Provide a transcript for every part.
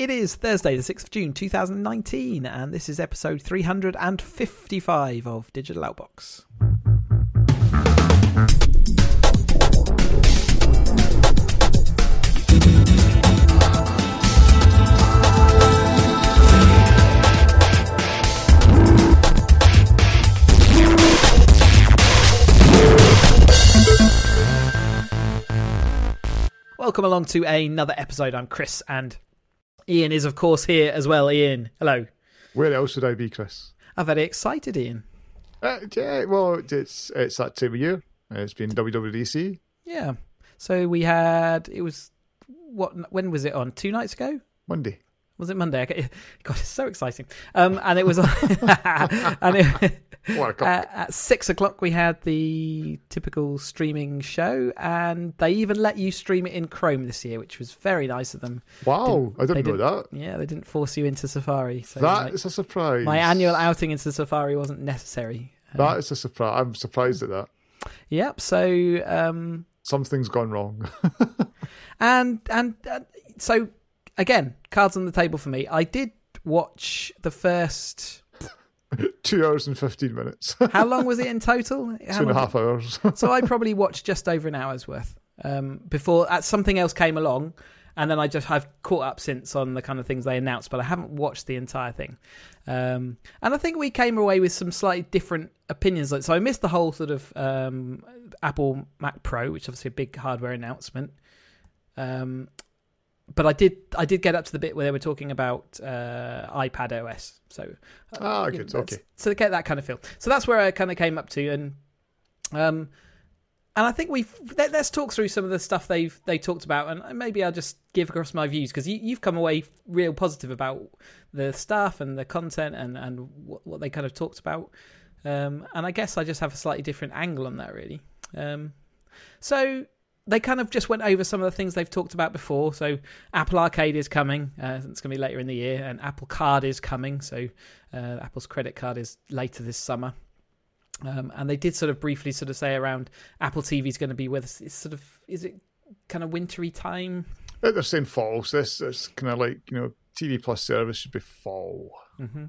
It is Thursday, the 6th of June 2019, and this is episode 355 of Digital Outbox. Welcome along to another episode. I'm Chris, and Ian is, of course, here as well. Ian, hello. Where else would I be, Chris? I'm very excited, Ian. Uh, yeah, well, it's it's that time of year. It's been WWDC. Yeah. So we had it was what? When was it on? Two nights ago. Monday. Was it Monday? God, it's so exciting. Um, and it was, and it, uh, at six o'clock we had the typical streaming show, and they even let you stream it in Chrome this year, which was very nice of them. Wow, didn't, I didn't know didn't, that. Yeah, they didn't force you into Safari. So that like, is a surprise. My annual outing into Safari wasn't necessary. That um, is a surprise. I'm surprised at that. Yep. So um, something's gone wrong. and and uh, so again, cards on the table for me. I did watch the first two hours and 15 minutes. How long was it in total? How Two and a half hours. so I probably watched just over an hour's worth um, before uh, something else came along. And then I just have caught up since on the kind of things they announced, but I haven't watched the entire thing. Um, and I think we came away with some slightly different opinions. So I missed the whole sort of um, Apple Mac Pro, which is obviously a big hardware announcement. Um, but I did I did get up to the bit where they were talking about uh, iPad OS. So uh, ah, good, okay. So to get that kind of feel. So that's where I kind of came up to, and um, and I think we've let, us talk through some of the stuff they've they talked about, and maybe I'll just give across my views because you, have come away real positive about the stuff and the content and and what, what they kind of talked about. Um, and I guess I just have a slightly different angle on that, really. Um, so they kind of just went over some of the things they've talked about before. So Apple Arcade is coming; uh, it's going to be later in the year, and Apple Card is coming. So uh, Apple's credit card is later this summer. Um, and they did sort of briefly sort of say around Apple TV is going to be with us. It's sort of is it kind of wintry time? They're saying fall. So this is kind of like you know TV Plus service should be fall. Mm-hmm.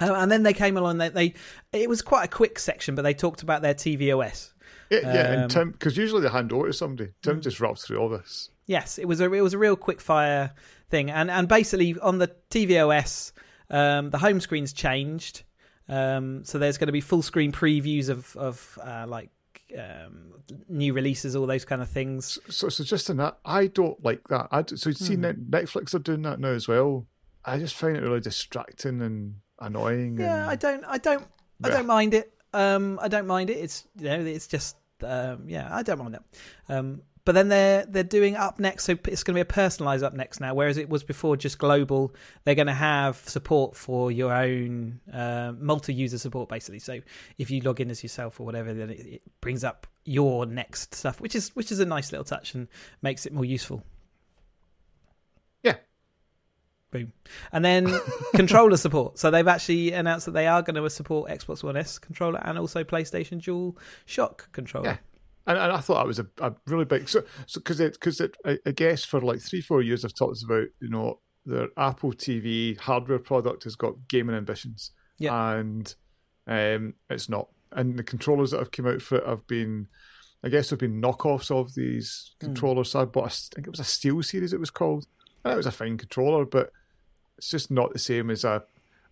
Uh, and then they came along. They, they it was quite a quick section, but they talked about their TV OS. Yeah, yeah, um, and Tim, because usually they hand over to somebody. Tim mm. just raps through all this. Yes, it was a it was a real quick fire thing, and and basically on the tvOS, um, the home screen's changed. Um, so there's going to be full screen previews of of uh, like um, new releases, all those kind of things. So, so just in that, I don't like that. I so you see, mm. Netflix are doing that now as well. I just find it really distracting and annoying. Yeah, and... I don't, I don't, I don't mind it. Um, I don't mind it. It's you know, it's just um, yeah, I don't mind that. Um, but then they're they're doing up next, so it's going to be a personalized up next now, whereas it was before just global. They're going to have support for your own uh, multi-user support, basically. So if you log in as yourself or whatever, then it, it brings up your next stuff, which is which is a nice little touch and makes it more useful. Boom. And then controller support. So they've actually announced that they are going to support Xbox One S controller and also PlayStation Dual Shock controller. Yeah. And, and I thought that was a, a really big so because so, it because it I, I guess for like three four years I've talked about you know the Apple TV hardware product has got gaming ambitions yeah and um it's not and the controllers that have come out for it have been I guess have been knockoffs of these hmm. controllers. Mm. So I bought a, I think it was a Steel Series it was called. And it was a fine controller, but it's just not the same as a.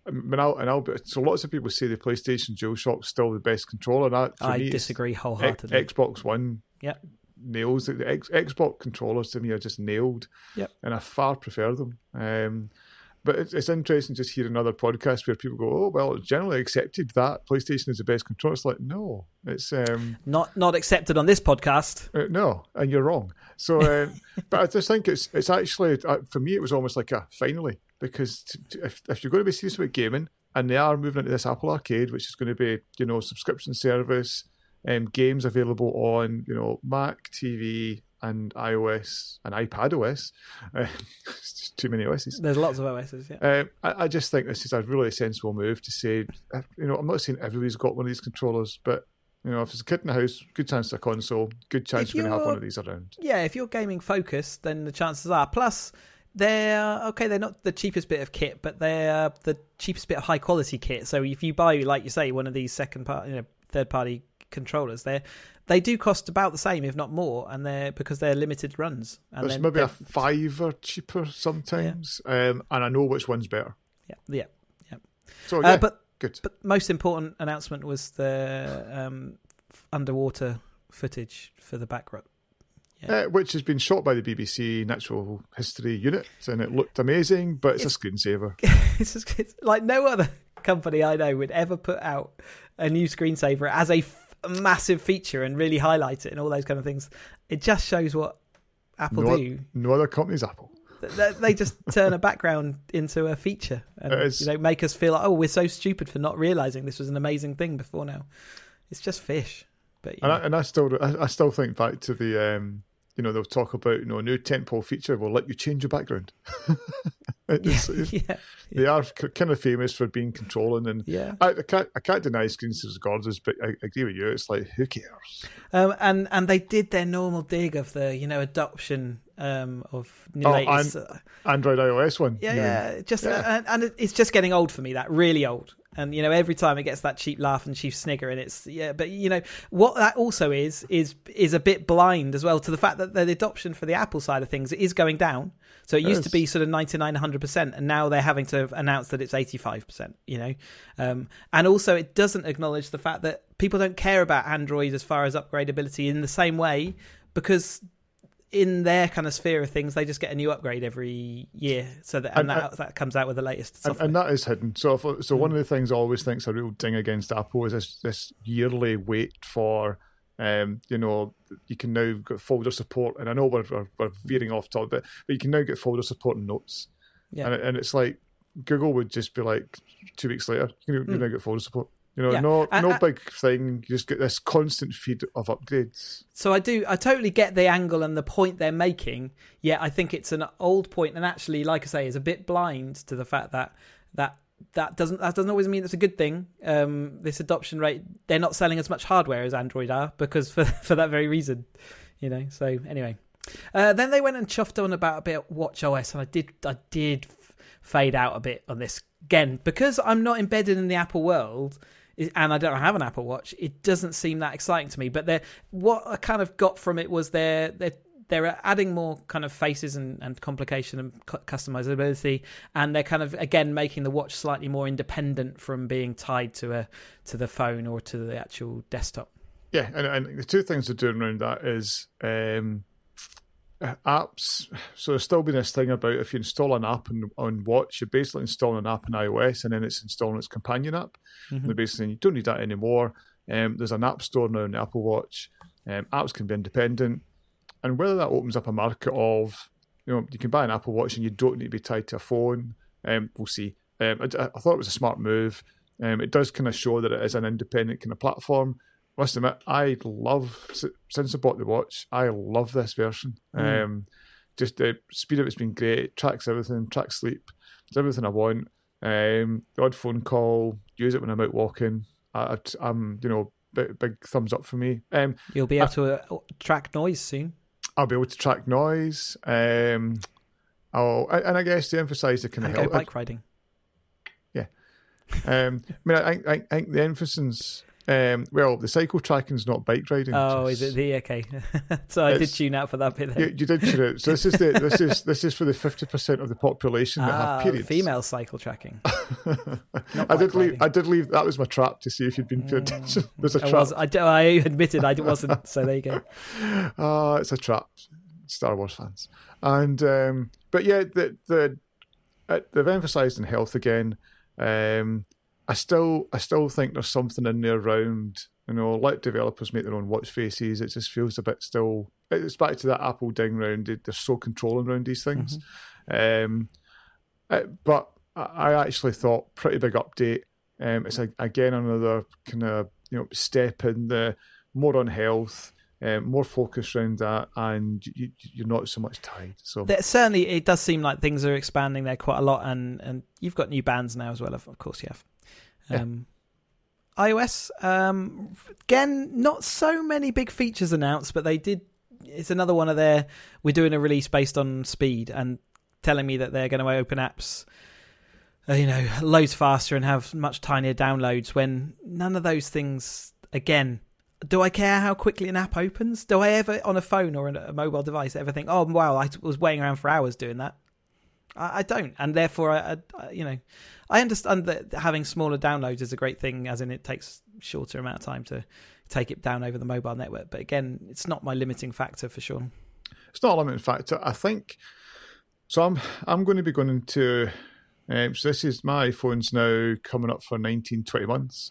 I mean, I'll, and I'll, so lots of people say the PlayStation DualShock's still the best controller. That, I me, disagree wholeheartedly. Xbox One yeah. nails it. The X, Xbox controllers to me are just nailed. Yep. And I far prefer them. Um, but it's, it's interesting just hear another podcast where people go, "Oh, well, it's generally accepted that PlayStation is the best controller." It's like, no, it's um, not not accepted on this podcast. Uh, no, and you're wrong. So, um, but I just think it's it's actually uh, for me, it was almost like a finally because t- t- if, if you're going to be serious about gaming and they are moving into this Apple Arcade, which is going to be you know subscription service, um, games available on you know Mac, TV, and iOS and iPad OS. Uh, too many OSs. There's lots of OSs. Yeah. Um, I, I, just think this is a really sensible move to say, you know, I'm not saying everybody's got one of these controllers, but you know, if there's a kid in the house, good chance to a console, good chance you're going to have one of these around. Yeah, if you're gaming focused, then the chances are. Plus, they're okay. They're not the cheapest bit of kit, but they're the cheapest bit of high quality kit. So if you buy, like you say, one of these second part, you know, third party controllers, they they do cost about the same, if not more, and they're because they're limited runs. And There's maybe a fiver cheaper sometimes, yeah. um, and I know which one's better. Yeah, yeah, yeah. So uh, yeah, uh, but good. But most important announcement was the um, underwater footage for the back. Yeah. Uh, which has been shot by the BBC Natural History Unit, and it looked amazing, but it's, it's a screensaver. it's, just, it's like no other company I know would ever put out a new screensaver as a f- massive feature and really highlight it and all those kind of things. It just shows what Apple no, do. No other company's Apple. They just turn a background into a feature and you know make us feel like oh we're so stupid for not realizing this was an amazing thing before now. It's just fish. But and I, and I, still I, I, still think back to the um, you know they'll talk about you know a new tentpole feature will let you change your background. yeah, yeah, they are kind of famous for being controlling, and yeah, I, I can't I can't deny screensavers gorgeous, but I, I, agree with you. It's like who cares? Um, and and they did their normal dig of the you know adoption um, of new oh, latest, and, uh, Android iOS one. Yeah, yeah, yeah. just yeah. Uh, and it's just getting old for me. That really old and you know every time it gets that cheap laugh and cheap snigger and it's yeah but you know what that also is is is a bit blind as well to the fact that the adoption for the apple side of things is going down so it, it used is. to be sort of 99 100% and now they're having to announce that it's 85% you know um, and also it doesn't acknowledge the fact that people don't care about android as far as upgradability in the same way because in their kind of sphere of things, they just get a new upgrade every year, so that and, and that, that comes out with the latest software. And, and that is hidden. So, if, so mm. one of the things I always think is a real ding against Apple is this this yearly wait for, um, you know, you can now get folder support, and I know we're, we're, we're veering off topic, but but you can now get folder support and notes. Yeah, and, and it's like Google would just be like two weeks later, you, can, mm. you now get folder support. You know, yeah. no and, no big thing. You just get this constant feed of upgrades. So I do, I totally get the angle and the point they're making. Yet I think it's an old point, and actually, like I say, is a bit blind to the fact that that that doesn't that doesn't always mean it's a good thing. Um, this adoption rate, they're not selling as much hardware as Android are because for for that very reason. You know. So anyway, uh, then they went and chuffed on about a bit of Watch OS, and I did I did fade out a bit on this again because I'm not embedded in the Apple world and I don't have an Apple Watch, it doesn't seem that exciting to me. But what I kind of got from it was they're they're they're adding more kind of faces and, and complication and customizability, and they're kind of again making the watch slightly more independent from being tied to a to the phone or to the actual desktop. Yeah, and, and the two things they're doing around that is um, apps. So there's still been this thing about if you install an app on, on Watch, you're basically installing an app on iOS and then it's installing its companion app. Mm-hmm. They're basically saying you don't need that anymore. Um, there's an app store now on the Apple Watch. Um, apps can be independent. And whether that opens up a market of, you know, you can buy an Apple Watch and you don't need to be tied to a phone, um, we'll see. Um, I, I, thought it was a smart move. Um, it does kind of show that it is an independent kind of platform must admit, I love since I bought the watch. I love this version. Mm. Um, just the speed of it's been great. It tracks everything, tracks sleep. It's everything I want. Um, the odd phone call, use it when I'm out walking. I, am you know, big, big, thumbs up for me. Um, You'll be able I, to uh, track noise soon. I'll be able to track noise. Um, oh, and I guess to emphasise the kind of help, bike riding. Yeah, um, I mean, I, I, I think the emphasis um, well, the cycle tracking is not bike riding. Oh, is it the okay? so I did tune out for that bit. You, you, did tune out. So this is the this is this is for the fifty percent of the population that ah, have periods. Female cycle tracking. I did leave. I did leave. That was my trap to see if you'd been paying mm. attention. There's a trap. Was, I, I, admitted I wasn't. so there you go. Uh, it's a trap. Star Wars fans, and um, but yeah, the the uh, they've emphasised in health again. Um, I still I still think there's something in there around you know let developers make their own watch faces. It just feels a bit still. It's back to that Apple ding round. They're so controlling around these things. Mm-hmm. Um, uh, but I actually thought pretty big update. Um, it's a, again another kind of you know step in the more on health. Um, more focus around that, and you, are not so much tied. So there, certainly, it does seem like things are expanding there quite a lot, and and you've got new bands now as well. Of, of course, you have. Um, iOS, um, again, not so many big features announced, but they did. It's another one of their. We're doing a release based on speed, and telling me that they're going to open apps uh, you know loads faster and have much tinier downloads when none of those things again do I care how quickly an app opens? Do I ever, on a phone or a mobile device, ever think, "Oh, wow, I was waiting around for hours doing that"? I, I don't, and therefore, I, I, you know, I understand that having smaller downloads is a great thing, as in it takes shorter amount of time to take it down over the mobile network. But again, it's not my limiting factor for sure. It's not a limiting factor. I think so. I'm I'm going to be going into. Um, so this is my iPhone's now coming up for 19, 20 months,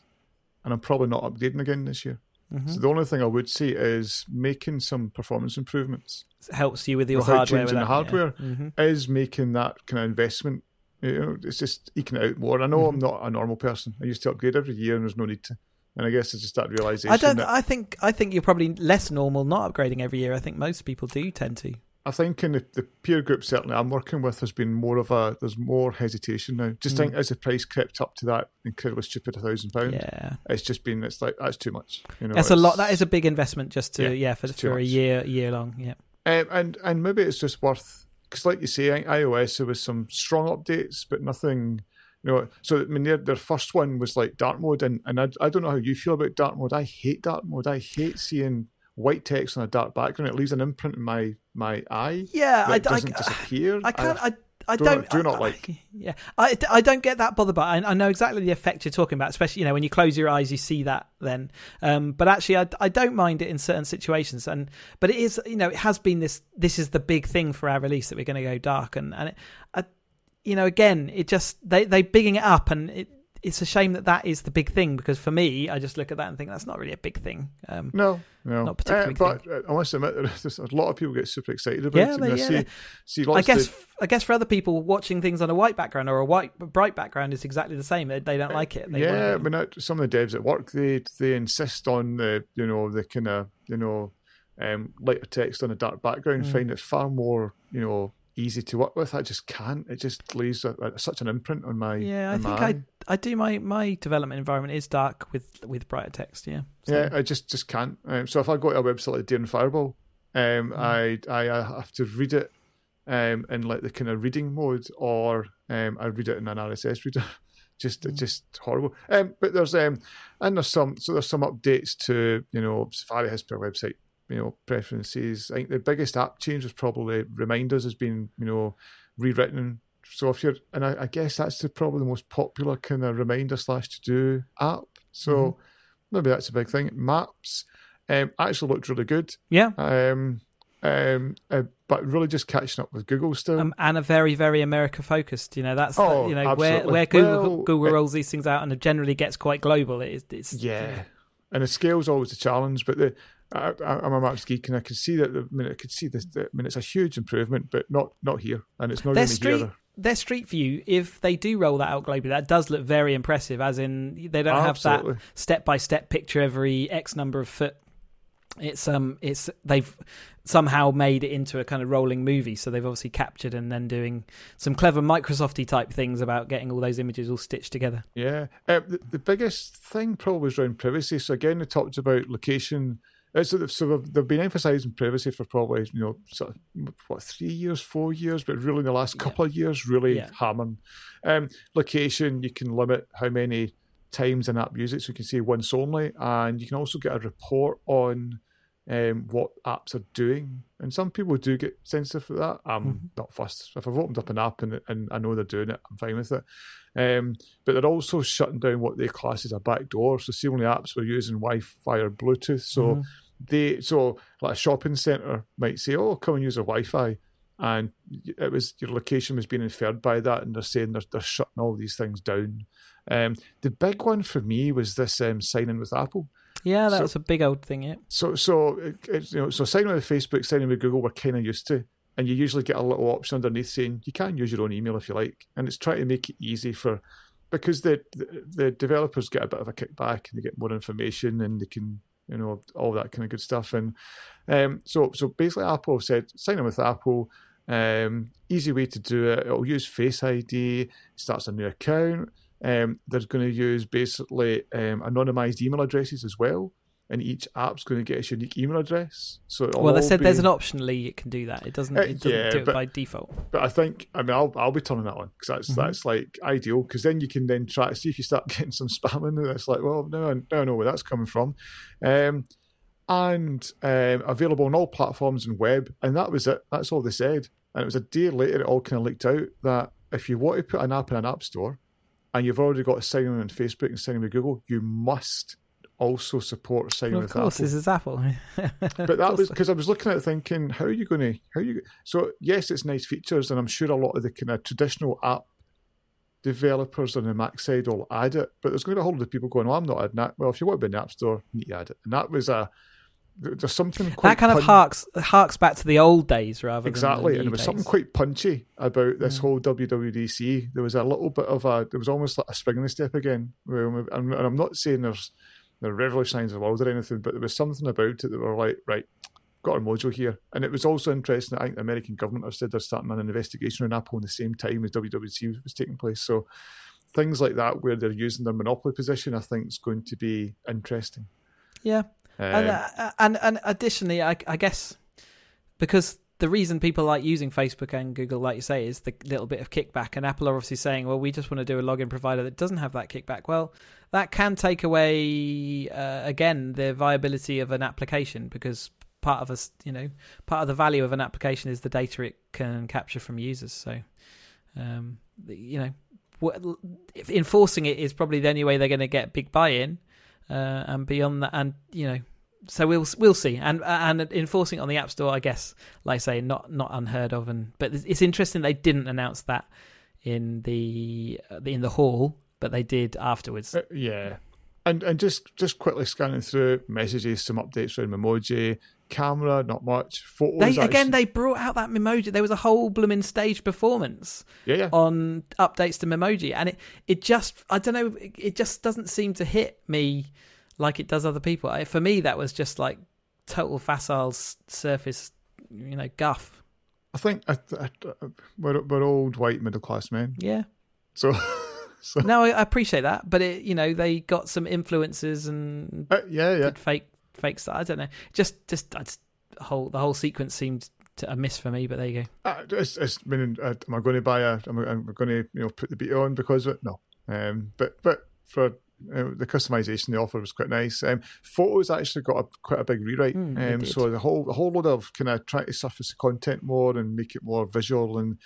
and I'm probably not updating again this year. Mm-hmm. So the only thing I would say is making some performance improvements. It helps you with your hardware. Changing the hardware yeah. mm-hmm. is making that kind of investment. You know, it's just eking it out more. I know mm-hmm. I'm not a normal person. I used to upgrade every year, and there's no need to. And I guess it's just that realization. I don't. That, I think. I think you're probably less normal not upgrading every year. I think most people do tend to. I think in the, the, peer group certainly I'm working with has been more of a there's more hesitation now. Just mm. think as the price crept up to that incredibly stupid a thousand pounds. Yeah, it's just been it's like that's too much. You know, that's a lot. That is a big investment just to yeah, yeah for for a year year long. Yeah, um, and and maybe it's just worth because like you say, iOS there was some strong updates, but nothing. You know, so I mean, their, their first one was like dark mode, and, and I, I don't know how you feel about dark mode. I hate dark mode. I hate seeing white text on a dark background. It leaves an imprint in my my eye. Yeah, I doesn't I, disappear. I can't. I, I do don't not, do not like. Yeah, I, I don't get that bothered by. I, I know exactly the effect you're talking about, especially you know when you close your eyes, you see that then. Um, but actually, I, I don't mind it in certain situations, and but it is you know it has been this this is the big thing for our release that we're going to go dark, and and it, I, you know again it just they they bigging it up, and it it's a shame that that is the big thing because for me, I just look at that and think that's not really a big thing. Um, no, no, not particularly. Uh, but uh, I must admit, there's a lot of people get super excited about yeah, it. They, yeah, see, see I guess, of... I guess for other people, watching things on a white background or a white bright background is exactly the same. They, they don't uh, like it. They yeah, I mean, some of the devs at work they they insist on the you know the kind of you know um, lighter text on a dark background. Mm. Find it far more you know easy to work with. I just can't. It just leaves a, a, such an imprint on my. Yeah, I think I I do my my development environment is dark with with brighter text. Yeah. So. Yeah, I just just can't. Um, so if I go to a website like Daring Fireball, um, mm. I, I have to read it um in like the kind of reading mode, or um I read it in an RSS reader. just mm. just horrible. Um, but there's um and there's some so there's some updates to you know Safari has their website you know preferences. I think the biggest app change was probably reminders has been you know rewritten. So if you're, and I, I guess that's the, probably the most popular kind of reminder slash to do app. So mm-hmm. maybe that's a big thing. Maps um, actually looked really good. Yeah. Um, um, uh, but really just catching up with Google still, um, and a very, very America focused. You know, that's oh, the, you know absolutely. where where Google well, Google it, rolls these things out, and it generally gets quite global. It is, it's yeah, and the scale's always a challenge, but the I, am a Maps geek, and I can see that. I mean, I could see this. I mean, it's a huge improvement, but not not here, and it's not their street, here. Their street view, if they do roll that out globally, that does look very impressive. As in, they don't Absolutely. have that step by step picture every X number of foot. It's um, it's they've somehow made it into a kind of rolling movie. So they've obviously captured and then doing some clever Microsofty type things about getting all those images all stitched together. Yeah, uh, the, the biggest thing probably was around privacy. So again, they talked about location so, so they've been emphasising privacy for probably you know sort of what three years, four years, but really in the last couple yeah. of years, really yeah. hammering. Um, location, you can limit how many times an app uses it, so you can say once only, and you can also get a report on um, what apps are doing. And some people do get sensitive for that. I'm mm-hmm. not fussed. If I've opened up an app and, and I know they're doing it, I'm fine with it. Um, but they're also shutting down what they class as a backdoor. So see only apps were using Wi-Fi or Bluetooth. So mm-hmm. they so like a shopping centre might say, "Oh, come and use a Wi-Fi," and it was your location was being inferred by that, and they're saying they're, they're shutting all these things down. Um, the big one for me was this um, signing with Apple. Yeah, that's so, a big old thing. Yeah. So, so it, you know, so signing with Facebook, signing with Google, we're kind of used to and you usually get a little option underneath saying you can use your own email if you like, and it's trying to make it easy for because the, the, the developers get a bit of a kickback and they get more information and they can you know all that kind of good stuff and um, so so basically Apple said sign in with Apple. Um, easy way to do it. It'll use Face ID. Starts a new account. Um, they're going to use basically um, anonymized email addresses as well. And each app's going to get its unique email address. So well, they said be... there's an optionally it can do that. It doesn't. It doesn't yeah, do it but, by default. But I think I mean I'll I'll be turning that on because that's mm-hmm. that's like ideal because then you can then try to see if you start getting some spamming and it's like well no no I know where that's coming from, um, and um, available on all platforms and web and that was it. That's all they said. And it was a day later it all kind of leaked out that if you want to put an app in an app store and you've already got a sign in on Facebook and sign in with Google, you must also support signing well, with Apple. Of course, this is Apple. but that was because I was looking at it thinking, how are you going to, how are you? So yes, it's nice features, and I'm sure a lot of the kind of traditional app developers on the Mac side will add it, but there's going to be a whole lot of people going, "Well, I'm not adding that." Well, if you want to be in the App Store, you need to add it, and that was a there's something that kind pun- of harks harks back to the old days rather exactly, and there was days. something quite punchy about this yeah. whole WWDC. There was a little bit of a, there was almost like a spring in the step again. And I'm not saying there's the revolutionised the world or anything, but there was something about it that were like, right, got our mojo here. And it was also interesting. I think the American government have said they're starting an investigation on Apple in the same time as WWDC was taking place. So things like that, where they're using their monopoly position, I think is going to be interesting. Yeah, um, and, uh, and and additionally, I, I guess because the reason people like using Facebook and Google, like you say, is the little bit of kickback. And Apple are obviously saying, well, we just want to do a login provider that doesn't have that kickback. Well, that can take away, uh, again, the viability of an application because part of us, you know, part of the value of an application is the data it can capture from users. So, um, you know, enforcing it is probably the only way they're going to get big buy-in. Uh, and beyond that, and you know, so we'll we'll see, and and enforcing it on the App Store, I guess, like I say, not not unheard of, and but it's interesting they didn't announce that in the uh, in the hall, but they did afterwards. Uh, yeah, and and just just quickly scanning through messages, some updates from Memoji, camera, not much. Photos. They, again, they brought out that Memoji. There was a whole blooming stage performance. Yeah, yeah. On updates to Memoji, and it it just I don't know, it just doesn't seem to hit me like it does other people. I, for me, that was just like total facile surface, you know, guff. I think I, I, we're, we're old white middle class men. Yeah. So, so. no, I appreciate that, but it, you know, they got some influences and uh, yeah, yeah, fake fake stuff. I don't know. Just, just, just whole the whole sequence seemed to a miss for me. But there you go. Uh, it's, it's, I mean, uh, am I going to buy a? Am I, am I going to you know put the beat on because of it? No. Um, but but for uh, the customization they offer was quite nice. Um, photos actually got a, quite a big rewrite. Mm, um, so the whole the whole load of kind of trying to surface the content more and make it more visual and.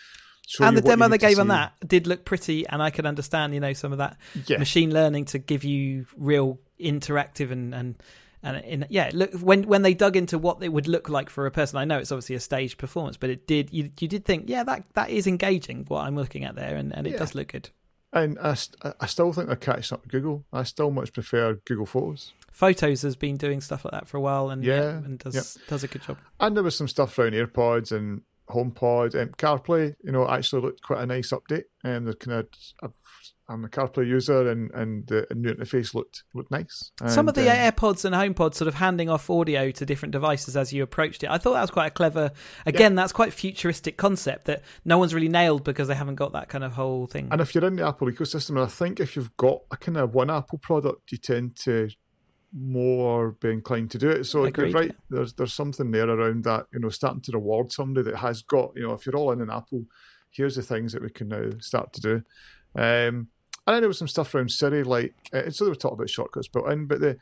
and the demo they gave on that did look pretty, and I can understand, you know, some of that yeah. machine learning to give you real interactive and and and in, yeah, look when when they dug into what it would look like for a person. I know it's obviously a staged performance, but it did you you did think, yeah, that that is engaging what I'm looking at there, and, and it yeah. does look good. And I, I still think they're catching up with Google. I still much prefer Google Photos. Photos has been doing stuff like that for a while, and yeah, yeah and does yep. does a good job. And there was some stuff around AirPods and HomePod and CarPlay. You know, actually looked quite a nice update. And they're kind of I'm a CarPlay user, and and the new interface looked looked nice. And, Some of the um, AirPods and HomePods sort of handing off audio to different devices as you approached it. I thought that was quite a clever. Again, yeah. that's quite futuristic concept that no one's really nailed because they haven't got that kind of whole thing. And if you're in the Apple ecosystem, I think if you've got a kind of one Apple product, you tend to more be inclined to do it. So Agreed, right, yeah. there's there's something there around that. You know, starting to reward somebody that has got. You know, if you're all in an Apple, here's the things that we can now start to do. Um, and then there was some stuff around Siri, like uh, so they were talking about shortcuts built in, but the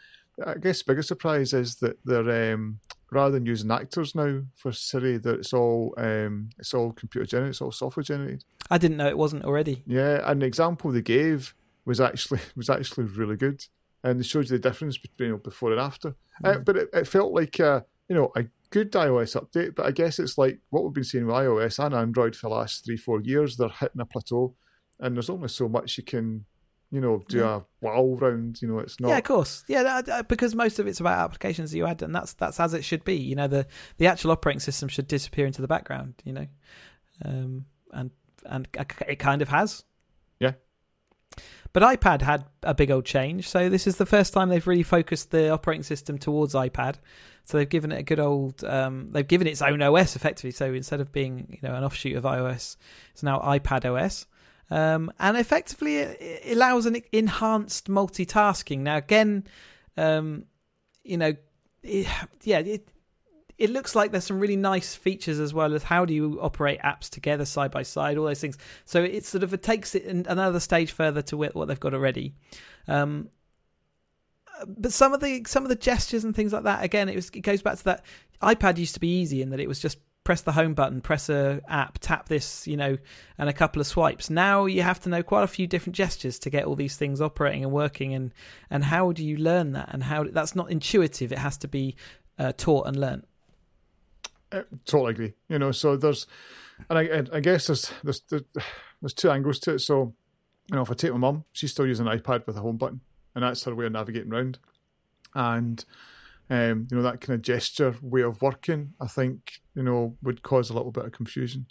I guess the biggest surprise is that they're um, rather than using actors now for Siri, that it's all um, it's all computer generated, it's all software generated. I didn't know it wasn't already. Yeah, and the example they gave was actually was actually really good, and they showed you the difference between you know, before and after. Mm. Uh, but it, it, felt like a, you know a good iOS update, but I guess it's like what we've been seeing with iOS and Android for the last three four years. They're hitting a plateau and there's only so much you can you know, do yeah. a wow round. You know, it's not. Yeah, of course. Yeah, because most of it's about applications that you add, and that's that's as it should be. You know, the the actual operating system should disappear into the background. You know, um, and and it kind of has. Yeah. But iPad had a big old change, so this is the first time they've really focused the operating system towards iPad. So they've given it a good old, um, they've given it its own OS effectively. So instead of being, you know, an offshoot of iOS, it's now iPad OS. Um, and effectively, it, allows an enhanced multitasking. Now, again, um, you know, it, yeah, it it looks like there's some really nice features as well as how do you operate apps together side by side, all those things. So it sort of it takes it another stage further to what they've got already. Um, but some of the some of the gestures and things like that again it was it goes back to that iPad used to be easy in that it was just press the home button, press a app, tap this, you know, and a couple of swipes. Now you have to know quite a few different gestures to get all these things operating and working. And and how do you learn that? And how that's not intuitive. It has to be uh, taught and learned. Uh, totally agree. You know, so there's, and I, I guess there's, there's there's two angles to it. So, you know, if I take my mum, she's still using an iPad with a home button, and that's her way of navigating around. And um, you know, that kind of gesture way of working, I think, you know, would cause a little bit of confusion.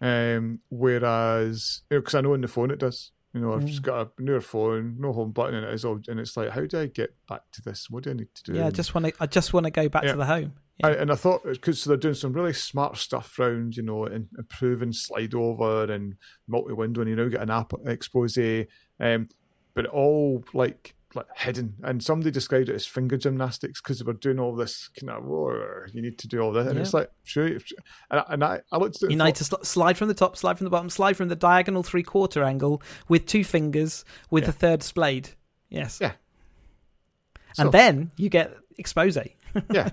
Um, whereas, because you know, I know in the phone it does. You know, mm. I've just got a newer phone, no home button, and it is all, and it's like, how do I get back to this? What do I need to do? Yeah, I just want to, I just want to go back yeah. to the home. Yeah. I, and I thought because so they're doing some really smart stuff around, you know, and improving slide over and multi window, and you now get an app expose, um, but all like like hidden. And somebody described it as finger gymnastics because they were doing all this kind of, you need to do all this. And yeah. it's like, sure. And I, and I, I looked at it. You need to sl- slide from the top, slide from the bottom, slide from the diagonal three quarter angle with two fingers with yeah. the third splayed. Yes. Yeah. And so, then you get expose. yeah.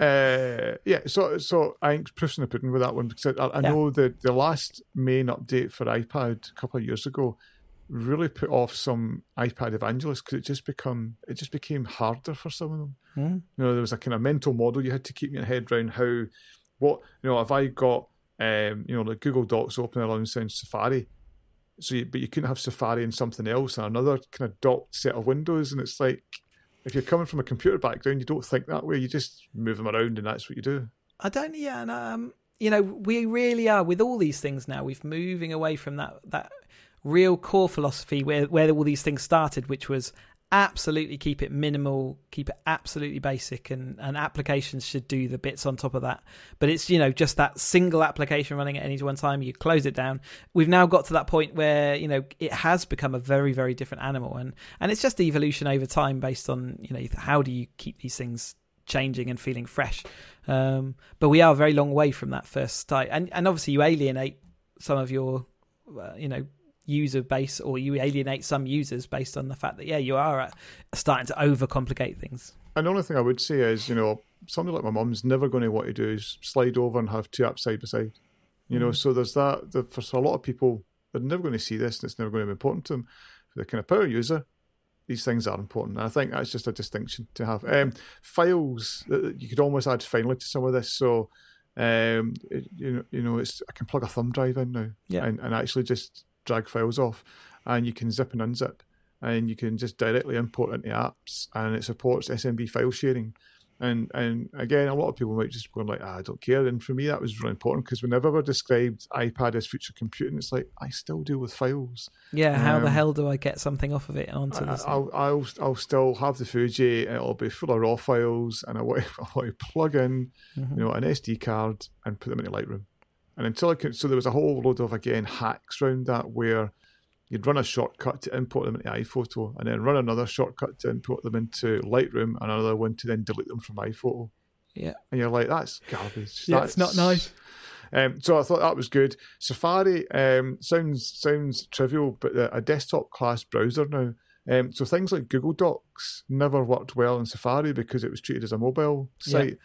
Uh, yeah, so so I think proofs in the pudding with that one because I, I yeah. know the the last main update for iPad a couple of years ago really put off some iPad evangelists because it just become it just became harder for some of them. Mm. You know, there was a kind of mental model you had to keep your head around how what you know Have I got um, you know like Google Docs open alongside Safari, so you, but you couldn't have Safari and something else and another kind of docked set of windows, and it's like if you're coming from a computer background, you don't think that way. You just move them around, and that's what you do. I don't. Yeah, and um, you know, we really are with all these things now. We're moving away from that that real core philosophy where where all these things started, which was absolutely keep it minimal, keep it absolutely basic, and and applications should do the bits on top of that. But it's you know just that single application running at any one time. You close it down. We've now got to that point where you know it has become a very very different animal, and and it's just evolution over time based on you know how do you keep these things changing and feeling fresh. Um, but we are a very long way from that first type, and and obviously you alienate some of your uh, you know user base or you alienate some users based on the fact that yeah you are uh, starting to overcomplicate things and the only thing i would say is you know somebody like my mum's never going to want to do is slide over and have two apps side by side you know mm. so there's that the, for a lot of people they're never going to see this and it's never going to be important to them for the kind of power user these things are important. And I think that's just a distinction to have. Um, files, you could almost add finally to some of this. So, um, it, you know, you know, it's I can plug a thumb drive in now, yeah. and, and actually just drag files off, and you can zip and unzip, and you can just directly import into apps, and it supports SMB file sharing. And and again, a lot of people might just go like, ah, I don't care. And for me, that was really important because whenever we're described iPad as future computing, it's like I still deal with files. Yeah, how um, the hell do I get something off of it onto this? I'll, I'll I'll still have the Fuji, and it'll be full of raw files, and I want, I want to plug in, mm-hmm. you know, an SD card and put them into Lightroom. And until I could, so there was a whole load of again hacks around that where you'd run a shortcut to import them into iPhoto, and then run another shortcut to import them into Lightroom, and another one to then delete them from iPhoto. Yeah, and you're like, that's garbage. Yeah, that's, it's not nice. Um, so I thought that was good. Safari um, sounds sounds trivial, but a desktop class browser now. Um, so things like Google Docs never worked well in Safari because it was treated as a mobile site,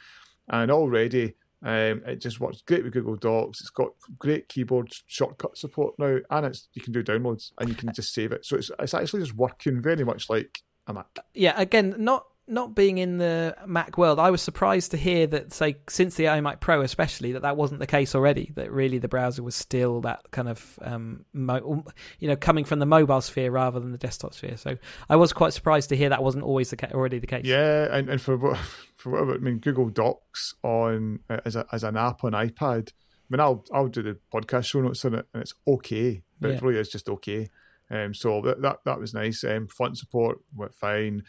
yeah. and already um, it just works great with Google Docs. It's got great keyboard shortcut support now, and it's you can do downloads and you can just save it. So it's it's actually just working very much like a Mac. Yeah, again, not not being in the Mac world, I was surprised to hear that, say, since the iMac Pro, especially, that that wasn't the case already. That really the browser was still that kind of, um, mo- you know, coming from the mobile sphere rather than the desktop sphere. So I was quite surprised to hear that wasn't always the ca- already the case. Yeah, and, and for what, for whatever, I mean, Google Docs on uh, as a, as an app on iPad. I mean, I'll I'll do the podcast show notes in it, and it's okay, but yeah. it really is just okay. Um, so that that that was nice. Um, font support went fine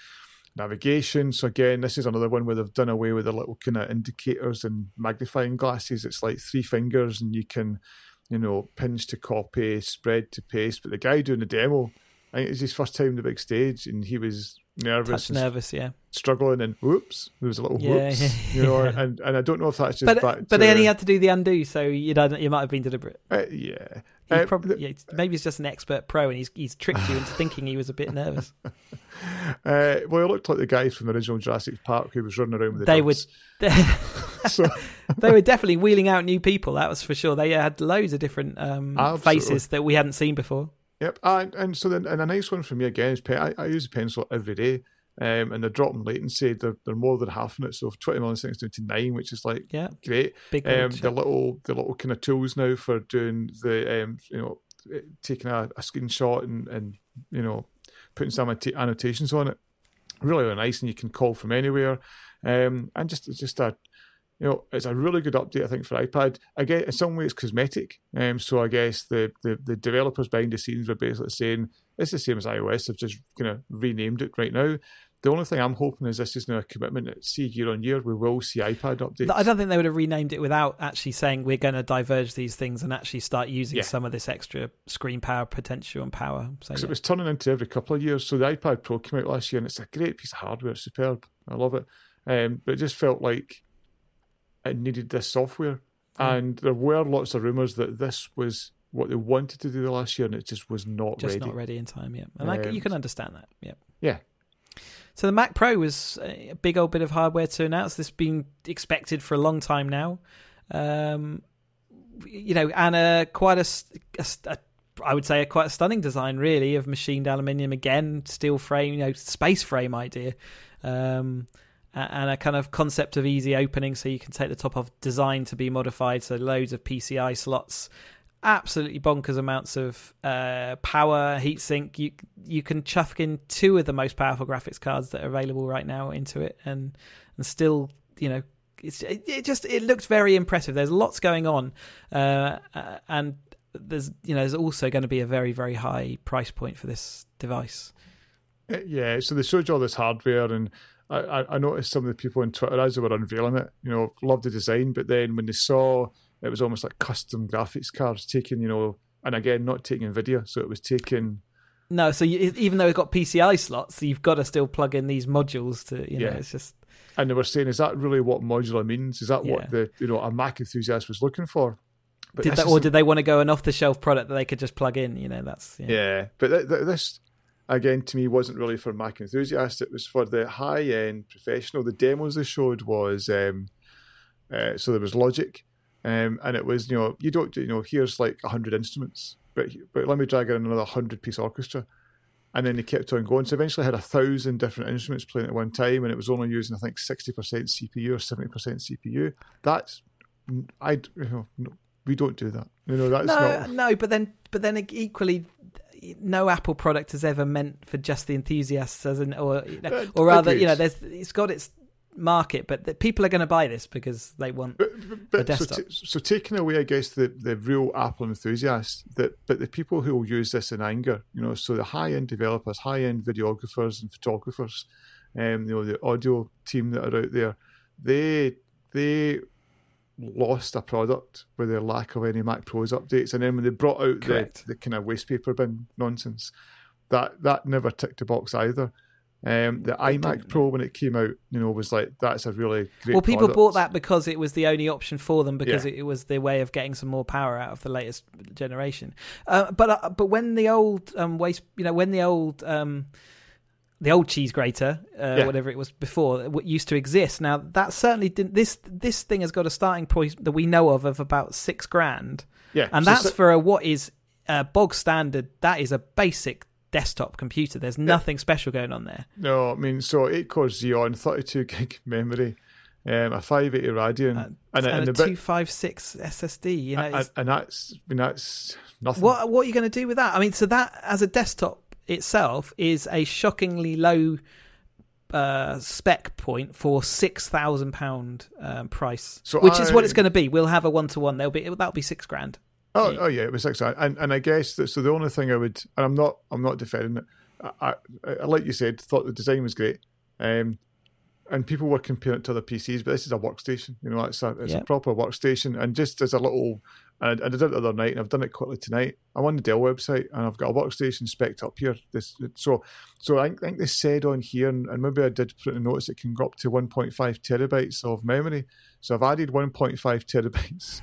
navigation. So again, this is another one where they've done away with the little kind of indicators and magnifying glasses. It's like three fingers, and you can, you know, pinch to copy, spread to paste. But the guy doing the demo, I think it's his first time on the big stage, and he was nervous, Touch nervous, yeah, struggling, and whoops, there was a little yeah, whoops, yeah. you know, and and I don't know if that's just but but to, then he had to do the undo, so you know you might have been deliberate. Uh, yeah, uh, probably yeah, maybe he's just an expert pro, and he's he's tricked you into thinking he was a bit nervous. Uh, well, he looked like the guys from the original Jurassic Park who was running around with the they dogs. would. so. they were definitely wheeling out new people. That was for sure. They had loads of different um, faces that we hadn't seen before. Yep, and, and so then and a nice one for me again is pen. I, I use a pencil every day, um, and they're dropping latency. They're, they're more than half in it, so twenty milliseconds down to nine, which is like yeah, great. Big um, the little the little kind of tools now for doing the um, you know taking a, a screenshot and and you know putting some annotations on it. Really, really nice, and you can call from anywhere. Um, and just just a you know, it's a really good update, I think, for iPad. I Again, in some ways, cosmetic. Um, so I guess the, the, the developers behind the scenes were basically saying it's the same as iOS. They've just kind of renamed it right now. The only thing I'm hoping is this is now a commitment that see year on year we will see iPad updates. I don't think they would have renamed it without actually saying we're going to diverge these things and actually start using yeah. some of this extra screen power potential and power. So yeah. it was turning into every couple of years. So the iPad Pro came out last year and it's a great piece of hardware, it's superb. I love it. Um, but it just felt like it needed this software. Mm. And there were lots of rumours that this was what they wanted to do the last year, and it just was not just ready. not ready in time. Yeah, and um, you can understand that. Yeah. Yeah. So the Mac Pro was a big old bit of hardware to announce. This has been expected for a long time now. Um, you know, and a quite a, a, a I would say a quite a stunning design, really, of machined aluminium again, steel frame, you know, space frame idea. Um, and a kind of concept of easy opening so you can take the top off design to be modified so loads of pci slots absolutely bonkers amounts of uh, power heatsink. You you can chuck in two of the most powerful graphics cards that are available right now into it and and still you know it's it, just it looks very impressive. There's lots going on uh, uh, and there's you know there's also going to be a very very high price point for this device. Uh, yeah so they showed you all this hardware and I, I noticed some of the people on Twitter as they were unveiling it, you know, loved the design, but then when they saw it was almost like custom graphics cards taking, you know, and again, not taking NVIDIA, so it was taking. No, so you, even though it's got PCI slots, you've got to still plug in these modules to, you know, yeah. it's just. And they were saying, is that really what modular means? Is that yeah. what the, you know, a Mac enthusiast was looking for? But did that, or did they want to go an off-the-shelf product that they could just plug in? You know, that's yeah. yeah but th- th- this again to me wasn't really for Mac enthusiasts. It was for the high end professional. The demos they showed was um, uh, so there was Logic, um, and it was you know you don't you know here's like hundred instruments, but but let me drag in another hundred piece orchestra, and then they kept on going. So eventually, I had a thousand different instruments playing at one time, and it was only using I think sixty percent CPU or seventy percent CPU. That's I you know, we don't do that. You know that's no not... no. But then but then equally no Apple product has ever meant for just the enthusiasts, as an, or uh, or rather, you know, there's it's got its market, but the, people are going to buy this because they want but, but, a desktop. So, t- so, taking away, I guess, the, the real Apple enthusiasts, that but the people who will use this in anger, you know, so the high end developers, high end videographers and photographers, um, you know, the audio team that are out there, they they lost a product with their lack of any Mac Pros updates, and then when they brought out the, the kind of waste paper bin nonsense, that that never ticked a box either. Um, the it iMac Pro when it came out, you know, was like that's a really great. Well, people product. bought that because it was the only option for them because yeah. it, it, was their way of getting some more power out of the latest generation. Uh, but uh, but when the old um, waste, you know, when the old um, the old cheese grater, uh, yeah. whatever it was before, what used to exist. Now that certainly didn't. This this thing has got a starting point that we know of of about six grand. Yeah, and so, that's so, for a what is a bog standard. That is a basic desktop computer. There's nothing yeah. special going on there. No, I mean so eight core Xeon, 32 gig memory. Um, a 580 Radeon uh, and, and, a, a 256 SSD. You know, and, and that's I mean, that's nothing. What what are you going to do with that? I mean, so that as a desktop itself is a shockingly low uh, spec point for six thousand pound um, price, so which I, is what it's going to be. We'll have a one to one. There'll be that'll be six grand. Oh, yeah. oh yeah, it was grand. And and I guess that, so. The only thing I would, and I'm not, I'm not defending it. I, I, I like you said, thought the design was great. Um, and people were comparing it to other PCs, but this is a workstation. You know, it's a it's a proper workstation, and just as a little. And I did it the other night, and I've done it quickly tonight. I'm on the Dell website, and I've got a workstation spec'd up here. This so so I think they said on here, and, and maybe I did put in a notice it can go up to 1.5 terabytes of memory. So I've added 1.5 terabytes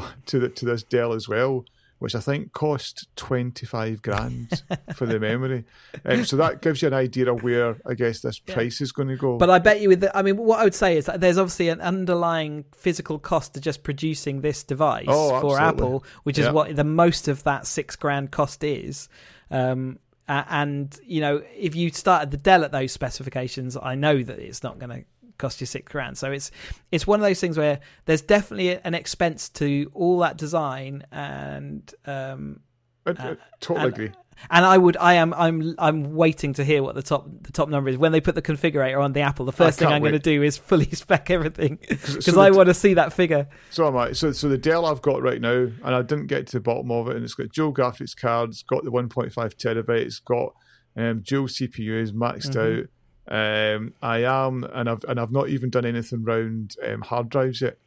to the, to this Dell as well which I think cost 25 grand for the memory. Um, so that gives you an idea of where I guess this price yeah. is going to go. But I bet you with the, I mean, what I would say is that there's obviously an underlying physical cost to just producing this device oh, for Apple, which is yeah. what the most of that six grand cost is. Um, and you know, if you started the Dell at those specifications, I know that it's not going to cost you six grand. So it's it's one of those things where there's definitely an expense to all that design and um, I, I totally and, agree. And I would, I am, I'm, I'm waiting to hear what the top, the top number is when they put the configurator on the Apple. The first thing I'm going to do is fully spec everything because so I want to see that figure. So am I. So, so the Dell I've got right now, and I didn't get to the bottom of it, and it's got dual graphics cards, got the 1.5 terabytes, got um, dual CPUs maxed mm-hmm. out. Um, I am, and I've and I've not even done anything around um, hard drives yet.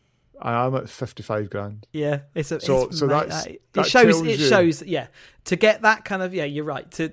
I am at fifty five grand. Yeah, it's a, so it's, so mate, that's it that shows it you. shows yeah to get that kind of yeah you're right to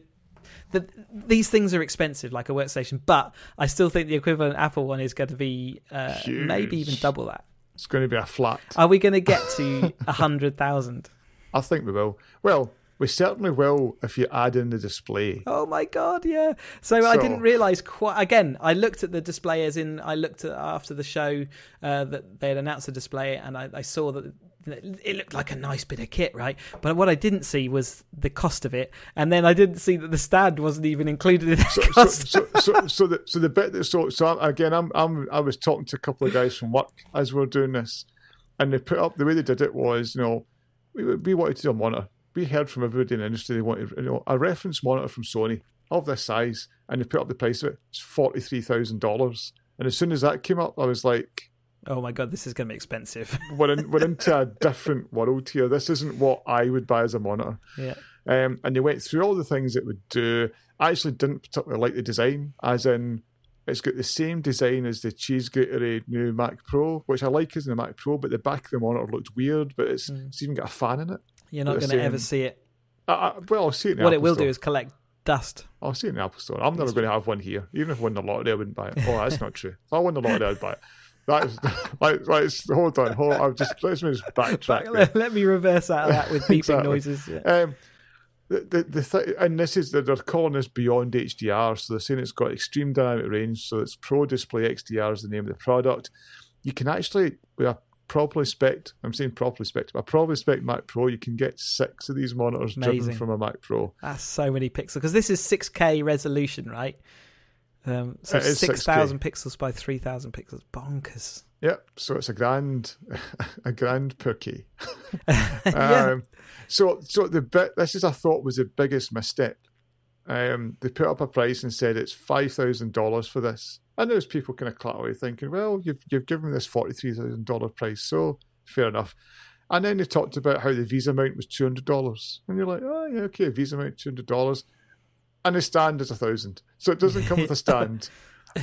the, these things are expensive like a workstation, but I still think the equivalent Apple one is going to be uh, maybe even double that. It's going to be a flat. Are we going to get to a hundred thousand? I think we will. Well, we certainly will if you add in the display. Oh my god, yeah. So, so I didn't realize quite. Again, I looked at the display as in I looked at after the show uh, that they had announced the display, and I, I saw that it looked like a nice bit of kit, right? But what I didn't see was the cost of it, and then I didn't see that the stand wasn't even included in the so, cost. So, so, so, so, the so the bit that so so again, I'm I'm I was talking to a couple of guys from work as we are doing this, and they put up the way they did it was you know we we wanted to do a monitor we heard from everybody in the industry they wanted you know, a reference monitor from Sony of this size, and they put up the price of it. It's forty three thousand dollars. And as soon as that came up, I was like, "Oh my god, this is going to be expensive." we're in, we're into a different world here. This isn't what I would buy as a monitor. Yeah. Um, and they went through all the things it would do. I actually didn't particularly like the design, as in it's got the same design as the cheese gratery new Mac Pro, which I like as in the Mac Pro, but the back of the monitor looked weird, but it's, mm. it's even got a fan in it. You're not going to ever see it. Uh, uh, well, I'll see it. what Apple it will Store. do is collect dust. I'll see it in the Apple Store. I'm never going to have one here. Even if I won the lottery, I wouldn't buy it. Oh, that's not true. If I won the lottery, I'd buy it. That's like, like hold on, hold. I'm just let's just backtrack. let, let, me reverse out of that with beeping exactly. noises. Yeah. Um, the the, the th- and this is that they're calling this beyond HDR, so they're saying it's got extreme dynamic range. So it's Pro Display XDR is the name of the product. You can actually with a properly spec I'm saying properly spec a properly spec Mac Pro, you can get six of these monitors Amazing. driven from a Mac Pro. That's so many pixels because this is 6K resolution, right? Um, so six thousand pixels by three thousand pixels, bonkers. Yep. So it's a grand, a grand per K. yeah. um, so, so the bit this is I thought was the biggest misstep. Um, they put up a price and said it's five thousand dollars for this. And there's people kind of away thinking, well, you've you've given me this forty three thousand dollar price, so fair enough. And then they talked about how the VESA mount was two hundred dollars, and you're like, oh yeah, okay, VESA mount two hundred dollars, and the stand is a thousand, so it doesn't come with a stand.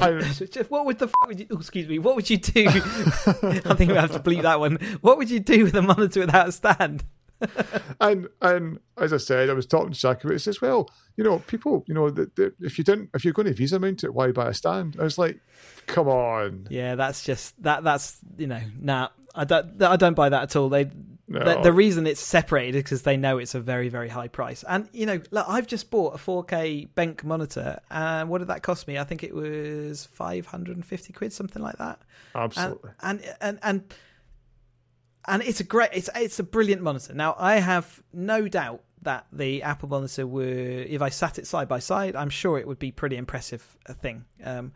what would the would you, oh, excuse me? What would you do? I think we have to bleep that one. What would you do with a monitor without a stand? and and as I said, I was talking to Jack about it. Says, well, you know, people, you know, that if you didn't, if you're going to VESA mount it, why buy a stand? I was like, come on. Yeah, that's just that. That's you know, nah, I don't, I don't buy that at all. They. No. The, the, reason it's separated is because they know it's a very, very high price. And, you know, look, I've just bought a 4K BenQ monitor. And what did that cost me? I think it was 550 quid, something like that. Absolutely. And, and, and, and and it's a great, it's it's a brilliant monitor. Now I have no doubt that the Apple monitor were, if I sat it side by side, I'm sure it would be pretty impressive a thing. Um,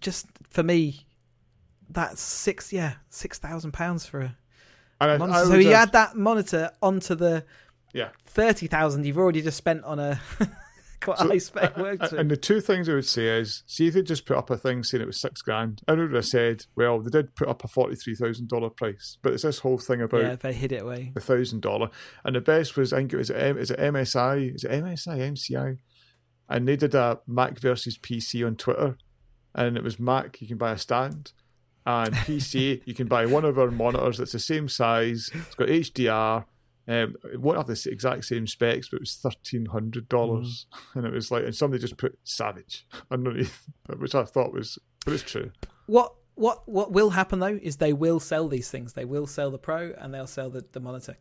just for me, that's six, yeah, six thousand pounds for a I, monitor. I so you add that monitor onto the yeah thirty thousand you've already just spent on a quite so, high uh, spec uh, work. And the two things I would say is, see if they just put up a thing saying it was six grand, I would have said, well, they did put up a forty three thousand dollar price, but it's this whole thing about yeah, they hid it away the thousand dollar, and the best was I think it was uh, is it MSI, is it MSI MCI, and they did a Mac versus PC on Twitter, and it was Mac, you can buy a stand. And PC, you can buy one of our monitors that's the same size. It's got HDR. Um, it won't have the exact same specs, but it was thirteen hundred dollars, mm. and it was like, and somebody just put "Savage" underneath, which I thought was, but it's true. What what what will happen though is they will sell these things. They will sell the Pro and they'll sell the, the monitor.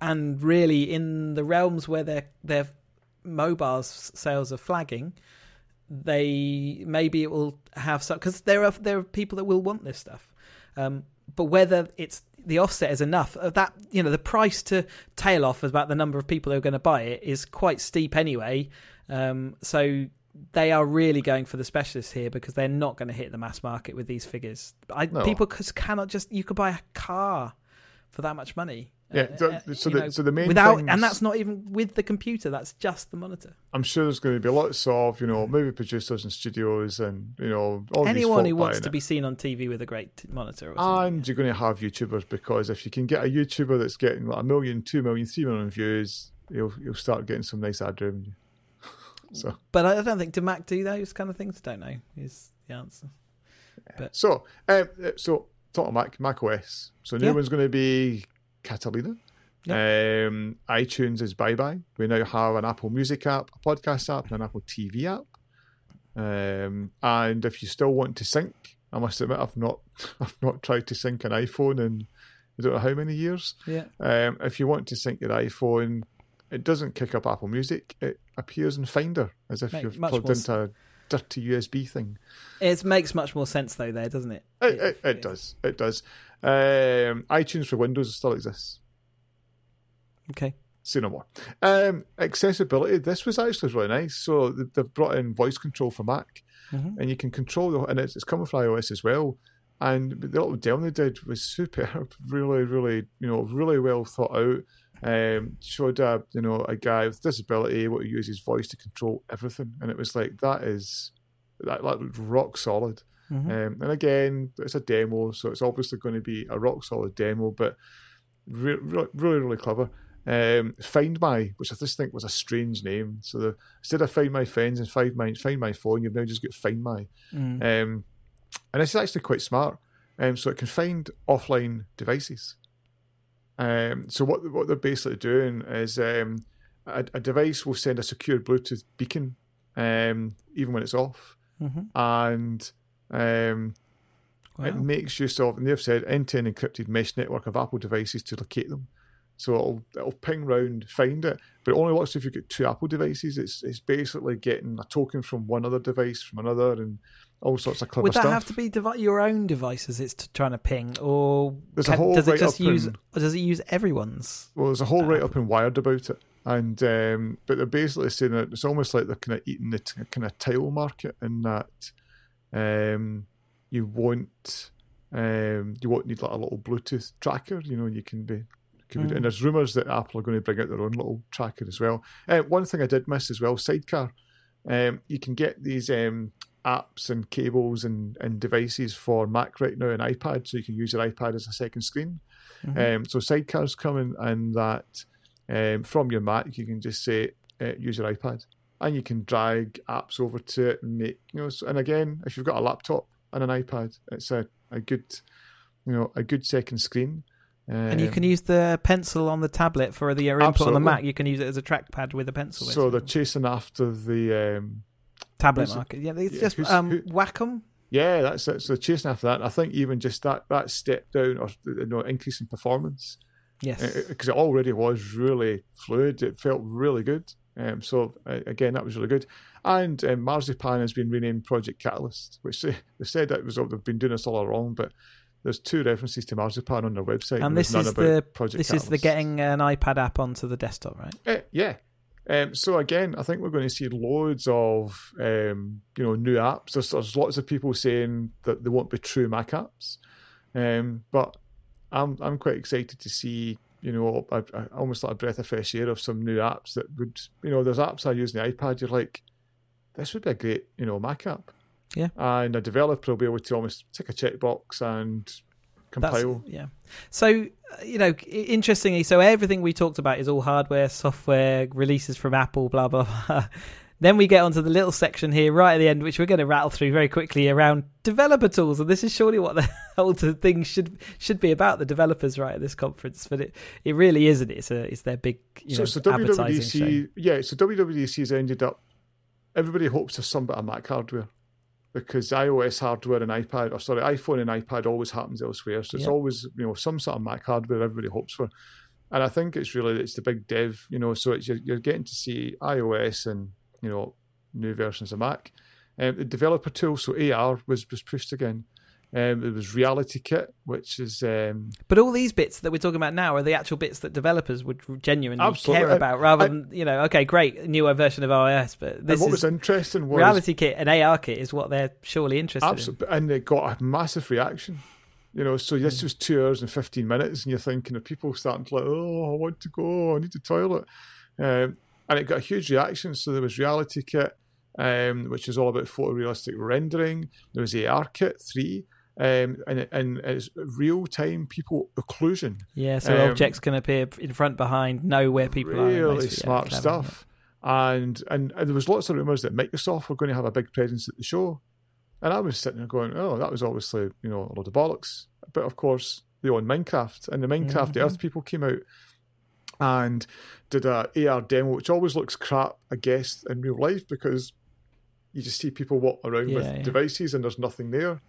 And really, in the realms where their their mobile sales are flagging, they maybe it will have some because there are there are people that will want this stuff. Um, but whether it's the offset is enough uh, that you know the price to tail off about the number of people who are going to buy it is quite steep anyway. Um, so they are really going for the specialists here because they're not going to hit the mass market with these figures. I, no. People cannot just you could buy a car for that much money. Yeah, so, uh, so, the, know, so the main without, things, and that's not even with the computer. That's just the monitor. I'm sure there's going to be lots of you know movie producers and studios and you know anyone who wants to it. be seen on TV with a great monitor. and you're going to have YouTubers because if you can get a YouTuber that's getting like a million, two million, three million views, you'll you'll start getting some nice ad revenue. so, but I don't think do Mac do those kind of things. I don't know. Is the answer. But so um, so talking Mac Mac OS. So new yeah. one's going to be Catalina. Yep. Um, iTunes is bye bye. We now have an Apple Music app, a podcast app, and an Apple TV app. Um, and if you still want to sync, I must admit I've not I've not tried to sync an iPhone in I don't know how many years. Yeah. Um, if you want to sync your iPhone, it doesn't kick up Apple Music. It appears in Finder as if you've plugged into a dirty USB thing. It makes much more sense though, there doesn't it? It, it, it does. It does. Um, iTunes for Windows still exists. Okay. Say no more. Um, accessibility. This was actually really nice. So they've brought in voice control for Mac, mm-hmm. and you can control the and it's, it's coming from iOS as well. And the little demo they did was superb. Really, really, you know, really well thought out. Um, showed a you know a guy with disability what to use his voice to control everything, and it was like that is that, that rock solid. Mm-hmm. Um, and again, it's a demo, so it's obviously going to be a rock solid demo, but re- re- really, really clever. Um, Find My, which I just think was a strange name. So the, instead of Find My Friends and Find My Find My Phone, you've now just got Find My. Mm. Um, and this is actually quite smart. Um, so it can find offline devices. Um, so what what they're basically doing is um, a, a, device will send a secure Bluetooth beacon um, even when it's off, mm-hmm. and um, wow. it makes use of, and they've said, end-to-end encrypted mesh network of Apple devices to locate them. So it'll it'll ping round, find it, but it only works if you've got two Apple devices. It's it's basically getting a token from one other device from another, and all sorts of clever Would that stuff. have to be devi- your own devices? It's trying to ping, or can, does it just use? In, does it use everyone's? Well, there's a whole write up in Wired about it, and um, but they're basically saying that it's almost like they're kind of eating the t- kind of tile market in that um, you won't um, you won't need like a little Bluetooth tracker. You know, you can be. mm. And there's rumours that Apple are going to bring out their own little tracker as well. Uh, one thing I did miss as well, Sidecar. Um, you can get these um, apps and cables and, and devices for Mac right now and iPad, so you can use your iPad as a second screen. Mm-hmm. Um, so Sidecar's coming, and that um, from your Mac you can just say uh, use your iPad, and you can drag apps over to it and make you know. And again, if you've got a laptop and an iPad, it's a, a good you know a good second screen. Um, and you can use the pencil on the tablet for the input absolutely. on the Mac. You can use it as a trackpad with a pencil. So they're chasing after the um, tablet who's, market. Yeah, it's yeah, just um, Wacom. Yeah, that's. So chasing after that, I think even just that that step down or you know increase in performance. Yes, because uh, it, it, already was really fluid. It felt really good. Um, so uh, again, that was really good. And um, Marzipan has been renamed Project Catalyst, which they, they said that was they've been doing this all along, but there's two references to Marzipan on their website. And, and this is the Project this Catalyst. is the getting an iPad app onto the desktop, right? Uh, yeah, um, so again, I think we're going to see loads of um, you know new apps. There's, there's, lots of people saying that they won't be true Mac apps, um, but I'm I'm quite excited to see you know a, a, almost like a breath of fresh air of some new apps that would you know there's apps I use on the iPad. You're like, this would be a great you know Mac app. Yeah, and a developer will be able to almost tick a checkbox and compile. That's, yeah. So uh, you know, interestingly, so everything we talked about is all hardware, software, releases from Apple, blah blah blah. Then we get onto the little section here right at the end, which we're going to rattle through very quickly around developer tools, and this is surely what the whole thing should should be about the developers right at this conference. But it, it really isn't. It's a it's their big you so know, so WWDC yeah. So WWDC has ended up. Everybody hopes some bit of Mac hardware because iOS hardware and iPad, or sorry, iPhone and iPad always happens elsewhere. So it's yep. always you know some sort of Mac hardware everybody hopes for, and I think it's really it's the big dev, you know. So it's you're, you're getting to see iOS and you know new versions of Mac. Um, the developer tool, so AR was was pushed again. Um, it was Reality Kit, which is. Um, but all these bits that we're talking about now are the actual bits that developers would genuinely absolutely. care about, rather I, than you know, okay, great, newer version of iOS. But this what was interesting was Reality Kit and AR Kit is what they're surely interested absolutely, in. And they got a massive reaction. You know, so this mm. was two hours and fifteen minutes, and you're thinking of people starting to like, oh, I want to go, I need to toilet, um, and it got a huge reaction. So there was Reality Kit. Um, which is all about photorealistic rendering. There was AR Kit 3, um, and and it's real time people occlusion. Yeah, so um, objects can appear in front, behind, know where people really are. Really smart yeah, stuff. And, and and there was lots of rumors that Microsoft were going to have a big presence at the show, and I was sitting there going, "Oh, that was obviously you know a lot of bollocks." But of course, they own Minecraft, and the Minecraft mm-hmm. Earth people came out and did a AR demo, which always looks crap, I guess, in real life because you just see people walk around yeah, with yeah. devices and there's nothing there.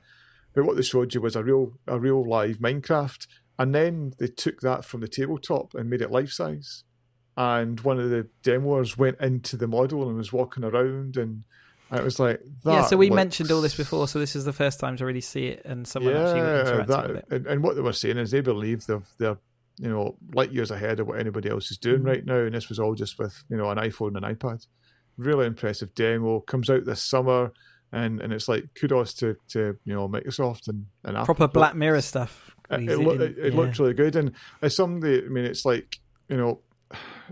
But what they showed you was a real a real live Minecraft, and then they took that from the tabletop and made it life size. And one of the demoers went into the model and was walking around and. it was like yeah. So we looks... mentioned all this before, so this is the first time to really see it and someone yeah, actually interacting that, with it. And, and, what they were saying is they believe they're they're you know light years ahead of what anybody else is doing mm-hmm. right now, and this was all just with you know an iPhone and an iPad. Really impressive demo. Comes out this summer and and it's like kudos to to you know Microsoft and and Apple. proper Black Mirror stuff. It, it, it, it yeah. looks really good, and as somebody, I mean, it's like you know,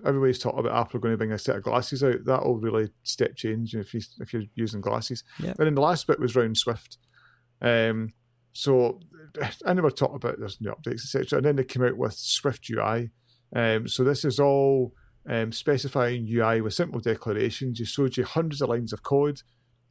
everybody's talking about Apple going to bring a set of glasses out. That'll really step change if you if you're using glasses. Yeah. And then the last bit was round Swift. Um, so I never talked about there's new updates etc. And then they came out with Swift UI. Um, so this is all um, specifying UI with simple declarations. You showed you hundreds of lines of code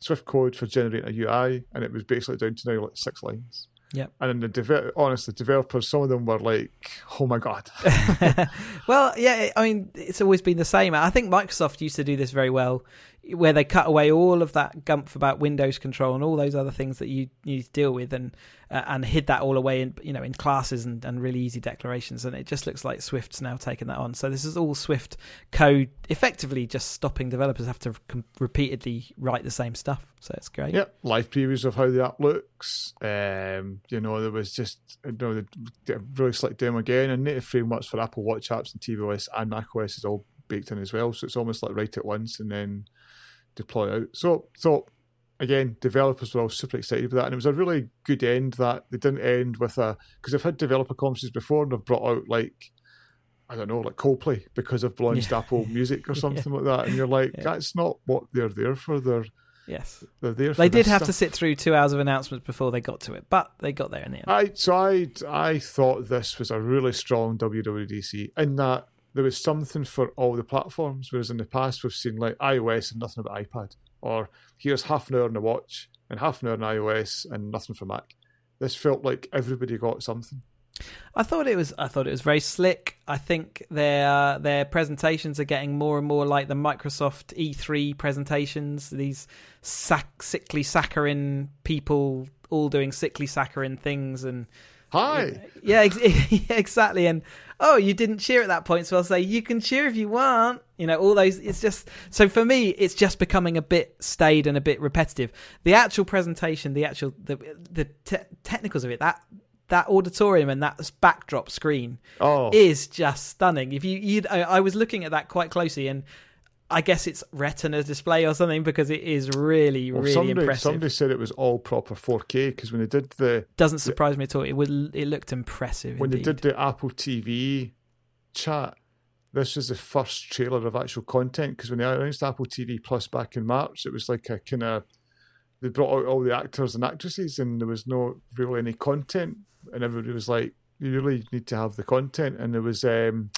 Swift code for generating a UI, and it was basically down to now like six lines. Yeah. And then the de- honestly, developers, some of them were like, "Oh my god." well, yeah. I mean, it's always been the same. I think Microsoft used to do this very well where they cut away all of that gumph about Windows control and all those other things that you need to deal with, and uh, and hid that all away in you know in classes and, and really easy declarations. And it just looks like Swift's now taken that on. So this is all Swift code, effectively just stopping developers have to com- repeatedly write the same stuff. So it's great. Yep, live previews of how the app looks. Um, you know, there was just you know the really slick demo again, and native frameworks for Apple Watch apps and tvOS and macOS is all baked in as well. So it's almost like write it once and then deploy out. So, so again, developers were all super excited with that, and it was a really good end that they didn't end with a because I've had developer conferences before and they've brought out like I don't know, like Coldplay because of launched yeah. Apple Music or something yeah. like that, and you're like, yeah. that's not what they're there for. They're yes, they're there. they did have stuff. to sit through two hours of announcements before they got to it, but they got there in the end. I so I I thought this was a really strong WWDC in that there was something for all the platforms. Whereas in the past, we've seen like iOS and nothing about iPad, or here's half an hour on the watch and half an hour on iOS and nothing for Mac. This felt like everybody got something. I thought it was. I thought it was very slick. I think their their presentations are getting more and more like the Microsoft E3 presentations. These sac- sickly saccharine people all doing sickly saccharine things and Hi. Yeah, exactly. And oh, you didn't cheer at that point, so I'll say you can cheer if you want. You know, all those. It's just so for me, it's just becoming a bit staid and a bit repetitive. The actual presentation, the actual the the te- technicals of it, that that auditorium and that backdrop screen oh. is just stunning. If you, you I, I was looking at that quite closely and I guess it's Retina display or something because it is really, well, really somebody, impressive. Somebody said it was all proper 4K because when they did the doesn't surprise the, me at all. It would it looked impressive. When indeed. they did the Apple TV chat, this was the first trailer of actual content because when they announced Apple TV Plus back in March, it was like a kind of they brought out all the actors and actresses and there was no really any content and everybody was like, you really need to have the content and there was. um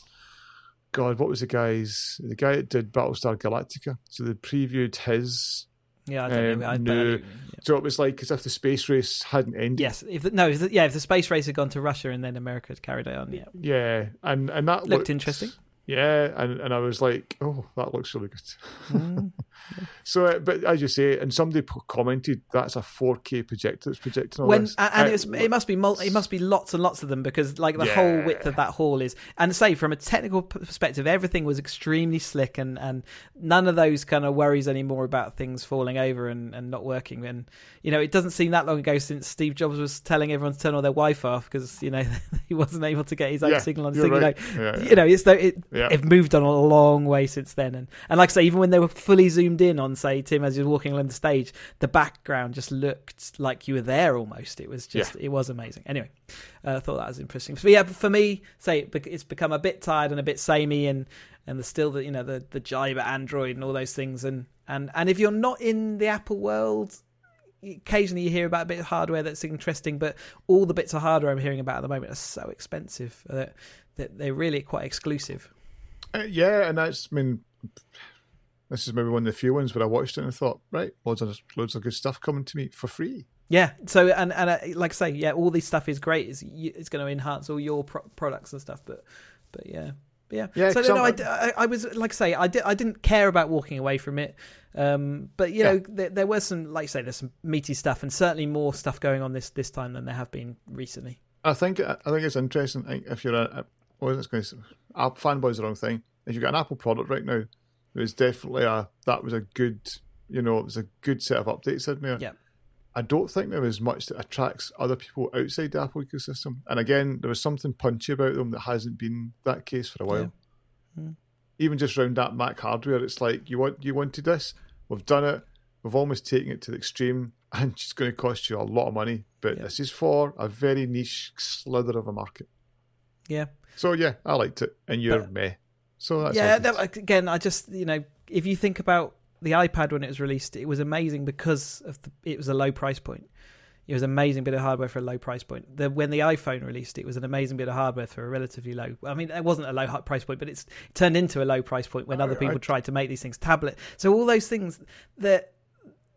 God, what was the guy's the guy that did Battlestar Galactica? So they previewed his. Yeah, I don't um, know. I, new, yeah. So it was like as if the space race hadn't ended. Yes, if the, no, if the, yeah, if the space race had gone to Russia and then America had carried it on, yeah, yeah, and and that looked, looked interesting. Yeah, and, and I was like, oh, that looks really good. Mm. so, uh, but as you say, and somebody commented that's a 4K projector that's projecting when, this. And, it, was, it must be multi, it must be lots and lots of them because like the yeah. whole width of that hall is. And say from a technical perspective, everything was extremely slick, and and none of those kind of worries anymore about things falling over and, and not working. And you know, it doesn't seem that long ago since Steve Jobs was telling everyone to turn all their Wi-Fi off because you know he wasn't able to get his own yeah, signal on. Signal. Right. You know, yeah, you know it's though it yeah. They've moved on a long way since then, and and like I say, even when they were fully zoomed in on, say, Tim as he was walking along the stage, the background just looked like you were there almost. It was just, yeah. it was amazing. Anyway, uh, I thought that was interesting. But yeah, for me, say it's become a bit tired and a bit samey, and and the still the you know the the jibe at Android and all those things, and and and if you're not in the Apple world, occasionally you hear about a bit of hardware that's interesting, but all the bits of hardware I'm hearing about at the moment are so expensive that, that they're really quite exclusive. Uh, yeah, and that's I mean, this is maybe one of the few ones where I watched it and I thought, right, loads of loads of good stuff coming to me for free. Yeah. So and and uh, like I say, yeah, all this stuff is great. It's it's going to enhance all your pro- products and stuff. But but yeah. yeah, yeah. So no, I, I, I, was like I say, I, did, I didn't care about walking away from it, um, but you yeah. know, there, there was some, like I say, there's some meaty stuff, and certainly more stuff going on this this time than there have been recently. I think I think it's interesting if you're a, I wasn't going to say, fanboy's the wrong thing. If you've got an Apple product right now, it was definitely a that was a good, you know, it was a good set of updates in there. Yeah. I don't think there was much that attracts other people outside the Apple ecosystem. And again, there was something punchy about them that hasn't been that case for a while. Yeah. Mm. Even just around that Mac hardware, it's like you want you wanted this, we've done it, we've almost taken it to the extreme, and it's going to cost you a lot of money. But yeah. this is for a very niche slither of a market. Yeah, so yeah, I liked it, and you're but, meh. So that's yeah. That, again, I just you know, if you think about the iPad when it was released, it was amazing because of the, it was a low price point. It was an amazing bit of hardware for a low price point. The, when the iPhone released, it was an amazing bit of hardware for a relatively low. I mean, it wasn't a low price point, but it's turned into a low price point when other people I, tried to make these things. Tablet, so all those things that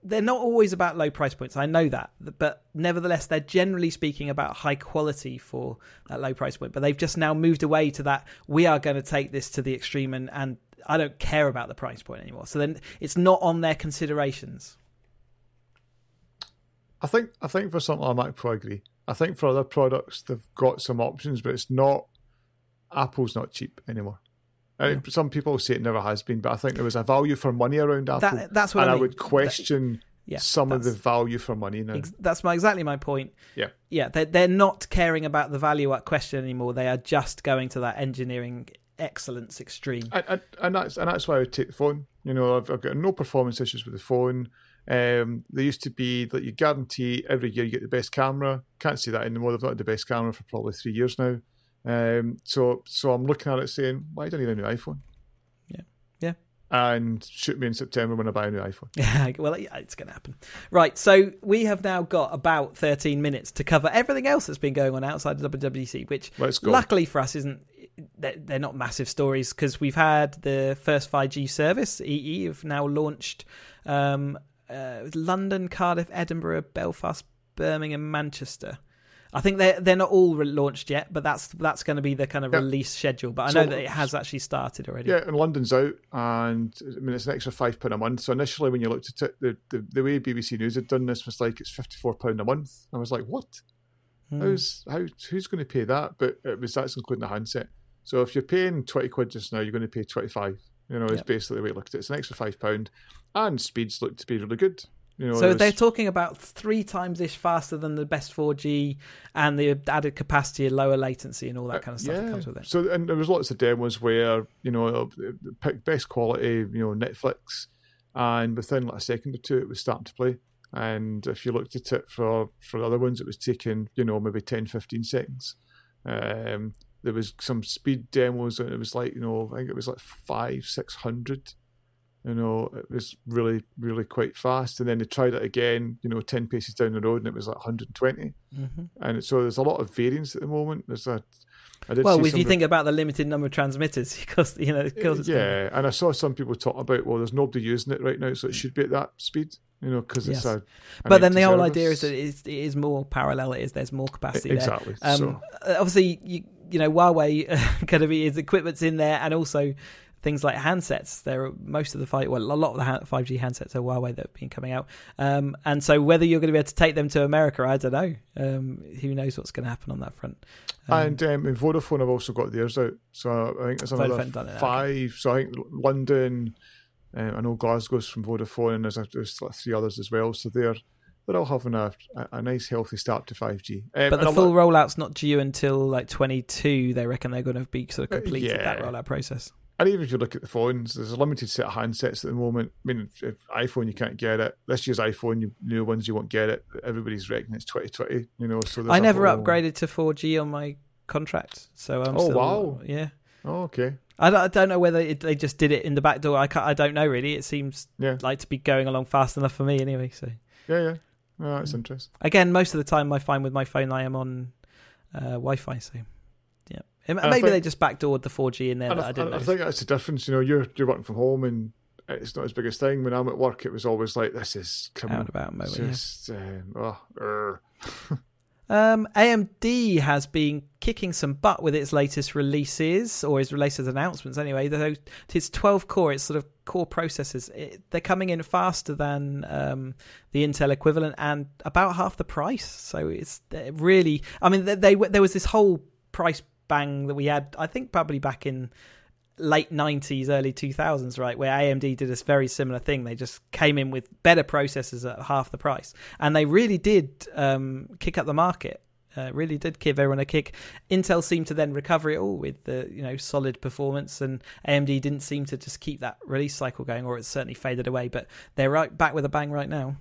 they're not always about low price points. I know that, but nevertheless, they're generally speaking about high quality for that low price point. But they've just now moved away to that. We are going to take this to the extreme, and, and I don't care about the price point anymore. So then it's not on their considerations. I think I think for something like Mac Pro, I agree. I think for other products, they've got some options, but it's not. Apple's not cheap anymore. Yeah. Some people say it never has been, but I think there was a value for money around Apple. That, that's what and I, mean. I would question that, yeah, some of the value for money now. Ex- that's my exactly my point. Yeah, yeah, they're they're not caring about the value at question anymore. They are just going to that engineering excellence extreme. And, and, and that's and that's why I would take the phone. You know, I've, I've got no performance issues with the phone. Um, there used to be that you guarantee every year you get the best camera. Can't see that anymore. They've not had the best camera for probably three years now. Um, so so I'm looking at it saying, why do I need a new iPhone? Yeah. Yeah. And shoot me in September when I buy a new iPhone. Yeah, well, it's going to happen. Right, so we have now got about 13 minutes to cover everything else that's been going on outside of WWDC, which luckily for us isn't they're not massive stories because we've had the first 5G service. EE have now launched um, uh, London, Cardiff, Edinburgh, Belfast, Birmingham, Manchester. I think they're they're not all launched yet, but that's that's going to be the kind of release schedule. But I so, know that it has actually started already. Yeah, and London's out, and I mean it's an extra five pound a month. So initially, when you looked at it, the, the, the way BBC News had done this was like it's fifty four pound a month. I was like, what? Hmm. How's how who's going to pay that? But it was that's including the handset. So if you're paying twenty quid just now, you're going to pay twenty five. You know, it's yep. basically the way it looked at it. It's an extra five pound, and speeds look to be really good. You know, so was... they're talking about three times ish faster than the best 4G, and the added capacity, and lower latency, and all that uh, kind of stuff yeah. that comes with it. So, and there was lots of demos where you know pick best quality, you know, Netflix, and within like a second or two, it was starting to play. And if you looked at it for for other ones, it was taking you know maybe 10, 15 seconds. Um, there was some speed demos, and it was like you know I think it was like five, six hundred You know, it was really, really quite fast. And then they tried it again, you know, 10 paces down the road and it was like 120. Mm-hmm. And so there's a lot of variance at the moment. There's a, well, if you think about the limited number of transmitters, because you know, because yeah, and I saw some people talk about, well, there's nobody using it right now, so it should be at that speed, you know, because yes. it's a. But then the whole idea is that it is, it is, more parallel. It is there's more capacity. Exactly. Um, so. Obviously, you you know, Huawei kind of his equipment's in there, and also things like handsets. There are most of the five, well, a lot of the five G handsets are Huawei that have been coming out, um, and so whether you're going to be able to take them to America, I don't know. Um, who knows what's going to happen on that front? Um, and um, in Vodafone have also got theirs out, so I think there's another five. Okay. So I think London, um, I know Glasgow's from Vodafone, and there's, there's three others as well. So they're they're all having a, a, nice healthy start to 5G. Um, but the full rollout's not due until like 22. They reckon they're going to be sort of completed uh, yeah. that rollout process. And even if you look at the phones, there's a limited set of handsets at the moment. I mean, if iPhone you can't get it. This year's iPhone, you, new ones you won't get it. Everybody's reckoning it's 2020. You know, so I never whole... upgraded to 4G on my contract, so I'm. Oh still, wow! Yeah. Oh, okay. I don't, I don't know whether it, they just did it in the back door. I I don't know really. It seems yeah. like to be going along fast enough for me anyway. So yeah, yeah, oh, that's interesting. Again, most of the time I find with my phone I am on uh, Wi-Fi, so Maybe think, they just backdoored the 4G in there. I, I, didn't. I think that's the difference. You know, you're you're working from home and it's not as big a thing. When I'm at work, it was always like this is coming out about moment. Just, yeah. um, oh, um, AMD has been kicking some butt with its latest releases or its latest announcements. Anyway, it's 12 core. It's sort of core processors. It, they're coming in faster than um, the Intel equivalent and about half the price. So it's really. I mean, they, they there was this whole price bang that we had, I think probably back in late 90s, early 2000s, right, where AMD did this very similar thing. They just came in with better processors at half the price. And they really did um, kick up the market. Uh, really did give everyone a kick. Intel seemed to then recover it all with the you know solid performance, and AMD didn't seem to just keep that release cycle going, or it certainly faded away. But they're right back with a bang right now.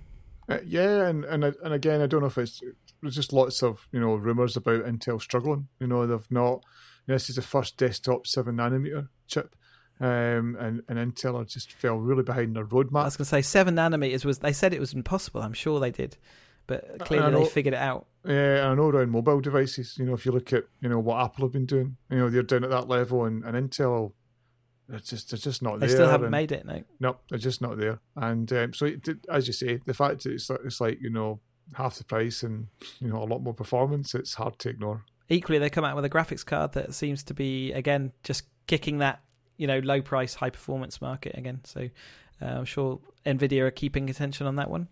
Uh, yeah, and and and again, I don't know if it's there's just lots of you know rumors about Intel struggling. You know they've not. You know, this is the first desktop seven nanometer chip, um, and and Intel just fell really behind their roadmap. I was going to say seven nanometers was. They said it was impossible. I'm sure they did, but clearly know, they figured it out. Yeah, I know around mobile devices. You know, if you look at you know what Apple have been doing, you know they're down at that level, and, and Intel they're just they're just not they there. They still haven't and, made it, no. No, they're just not there. And um, so, it, as you say, the fact that it's it's like you know half the price and you know a lot more performance, it's hard to ignore. Equally, they come out with a graphics card that seems to be again just kicking that you know low price, high performance market again. So uh, I'm sure Nvidia are keeping attention on that one.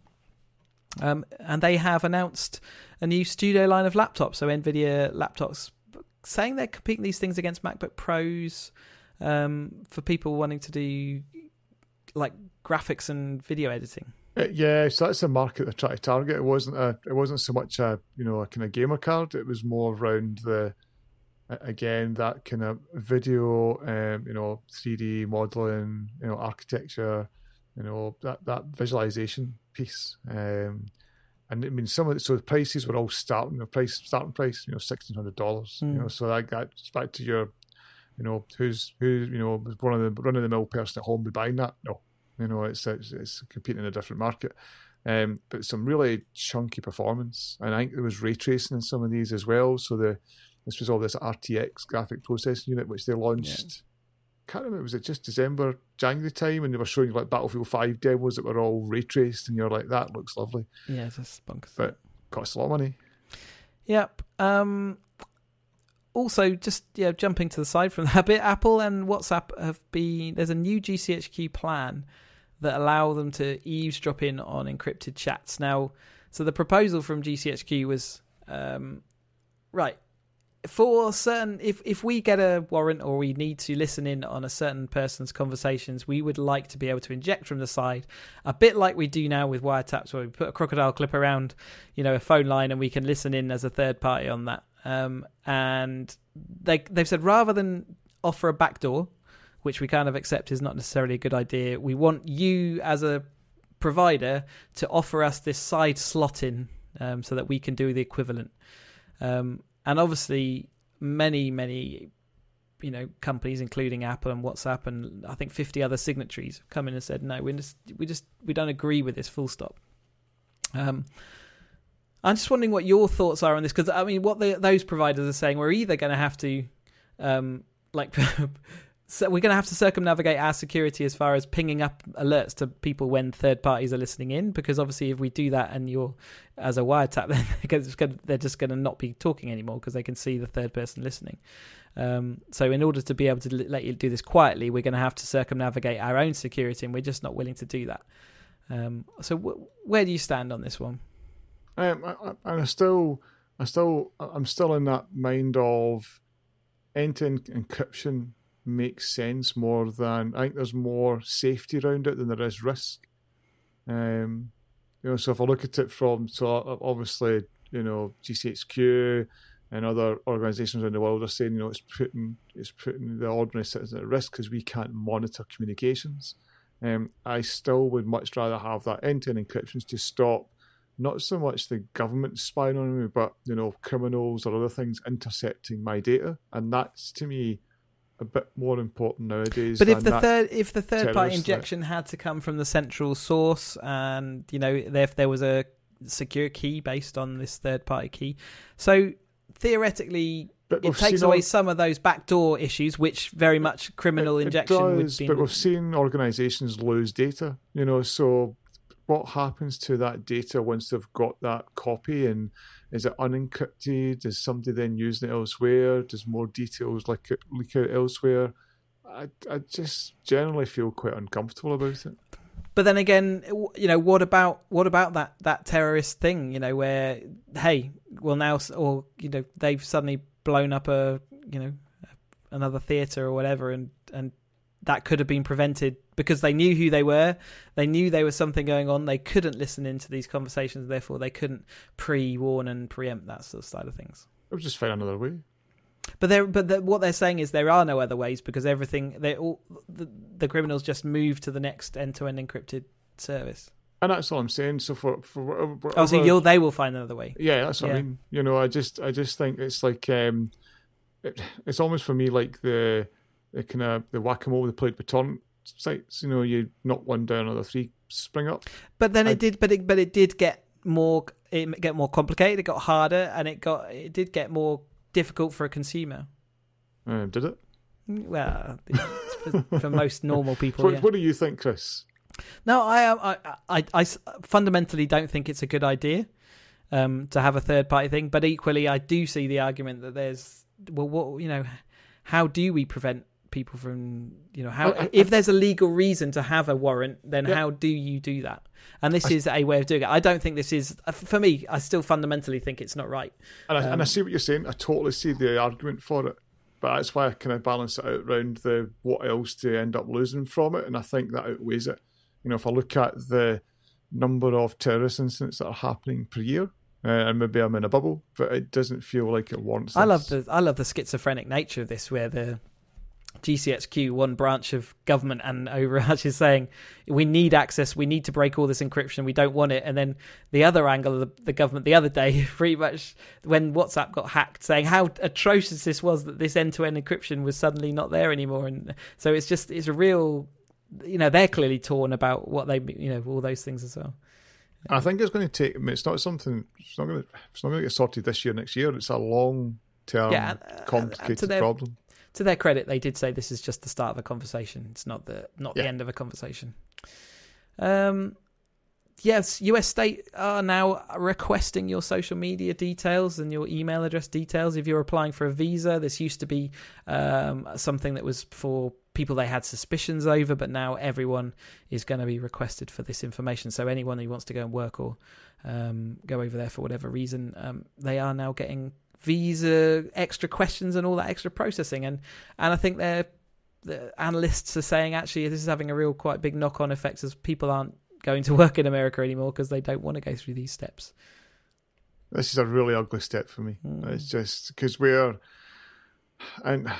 Um, and they have announced a new studio line of laptops. So Nvidia laptops, saying they're competing these things against MacBook Pros um, for people wanting to do like graphics and video editing. Uh, yeah, so that's the market they're trying to target. It wasn't a, it wasn't so much a, you know, a kind of gamer card. It was more around the, again, that kind of video, um, you know, three D modeling, you know, architecture, you know, that that visualization piece. Um, and I mean, some of the, so the prices were all starting the price starting price, you know, sixteen hundred dollars. Mm. You know, so that gets back to your, you know, who's who, you know, one of the run of the mill person at home be buying that? No, you know, it's it's, it's competing in a different market. Um, but some really chunky performance, and I think there was ray tracing in some of these as well. So the this was all this RTX graphic processing unit which they launched. Yeah. Can't remember was it just December, January time, and they were showing like Battlefield Five demos that were all ray traced, and you're like, that looks lovely. Yeah, it's a spunk. But costs a lot of money. Yep. Um, also, just yeah, jumping to the side from that bit, Apple and WhatsApp have been. There's a new GCHQ plan that allow them to eavesdrop in on encrypted chats. Now, so the proposal from GCHQ was um, right for certain if if we get a warrant or we need to listen in on a certain person's conversations we would like to be able to inject from the side a bit like we do now with wiretaps where we put a crocodile clip around you know a phone line and we can listen in as a third party on that um, and they they've said rather than offer a backdoor which we kind of accept is not necessarily a good idea. We want you as a provider to offer us this side slot in um, so that we can do the equivalent. Um, and obviously, many, many you know companies including apple and whatsapp and i think 50 other signatories have come in and said no we just we just we don't agree with this full stop um i'm just wondering what your thoughts are on this because i mean what the, those providers are saying we're either going to have to um like so we're going to have to circumnavigate our security as far as pinging up alerts to people when third parties are listening in because obviously if we do that and you're as a wiretap then they're just going to not be talking anymore because they can see the third person listening. Um, so in order to be able to let you do this quietly we're going to have to circumnavigate our own security and we're just not willing to do that. Um, so w- where do you stand on this one? Um, I, I, I still I still I'm still in that mind of end-to-end encryption makes sense more than I think there's more safety around it than there is risk. Um, you know, so if I look at it from so obviously you know GCHQ and other organisations around the world are saying you know it's putting it's putting the ordinary citizen at risk because we can't monitor communications. Um, I still would much rather have that end-to-end encryptions to stop not so much the government spying on me, but you know criminals or other things intercepting my data, and that's to me a bit more important nowadays. But if the third if the third party injection threat. had to come from the central source, and you know if there was a secure key based on this third party key, so theoretically. it takes away all... some of those backdoor issues, which very much criminal it, injection it does, would be. But we've seen organisations lose data, you know. So, what happens to that data once they've got that copy and is it unencrypted? Is somebody then using it elsewhere? Does more details like leak out elsewhere? I, I just generally feel quite uncomfortable about it. But then again, you know, what about what about that that terrorist thing? You know, where hey, well now, or you know, they've suddenly blown up a you know another theater or whatever, and and that could have been prevented because they knew who they were. They knew there was something going on. They couldn't listen into these conversations, therefore they couldn't pre-warn and preempt that sort of side of things. It was just find another way. But they but the, what they're saying is there are no other ways because everything they all the, the criminals just move to the next end-to-end encrypted service. And that's all I'm saying. So for for whatever, oh, so you'll, they will find another way. Yeah, that's what yeah. I mean. You know, I just I just think it's like um, it, it's almost for me like the the kind of the whack a mole they played with torrent sites. You know, you knock one down, another three spring up. But then I, it did, but it but it did get more it get more complicated. It got harder, and it got it did get more difficult for a consumer. Uh, did it? Well, for, for, most normal people. What, yeah. what do you think, Chris? No, I, I, I, I fundamentally don't think it's a good idea um, to have a third party thing. But equally, I do see the argument that there's well, what you know, how do we prevent people from you know how I, if there's a legal reason to have a warrant then yeah. how do you do that and this I, is a way of doing it i don't think this is uh, for me i still fundamentally think it's not right and, um, I, and I um, see what you're saying i totally see the argument for it but that's why i kind of balance it out around the what else to end up losing from it and i think that outweighs it you know if i look at the number of terrorist incidents that are happening per year uh, and maybe I'm in a bubble, but it doesn't feel like it warrants. This. I love the I love the schizophrenic nature of this, where the GCHQ, one branch of government and Overarch is saying we need access, we need to break all this encryption, we don't want it. And then the other angle of the, the, government the other day, pretty much when WhatsApp got hacked, saying how atrocious this was that this end-to-end encryption was suddenly not there anymore. And so it's just it's a real, you know, they're clearly torn about what they, you know, all those things as well. I think it's going to take. I mean, it's not something. It's not going to. It's not going to get sorted this year, next year. It's a long term, yeah, uh, uh, complicated their, problem to their credit, they did say this is just the start of a conversation. It's not the not yeah. the end of a conversation. Um, yes, US state are now requesting your social media details and your email address details if you're applying for a visa. This used to be um, something that was for people they had suspicions over, but now everyone is going to be requested for this information. So anyone who wants to go and work or um, go over there for whatever reason, um, they are now getting visa extra questions and all that extra processing and and I think they're the analysts are saying actually this is having a real quite big knock on effects as people aren't going to work in America anymore because they don't want to go through these steps. This is a really ugly step for me. Mm. It's just because we're and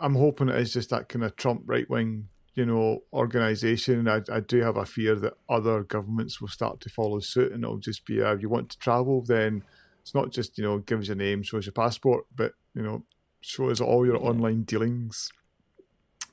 I'm hoping it is just that kind of Trump right wing, you know, organization. I, I do have a fear that other governments will start to follow suit, and it'll just be, uh, you want to travel, then it's not just you know gives your name, shows your passport, but you know show us all your yeah. online dealings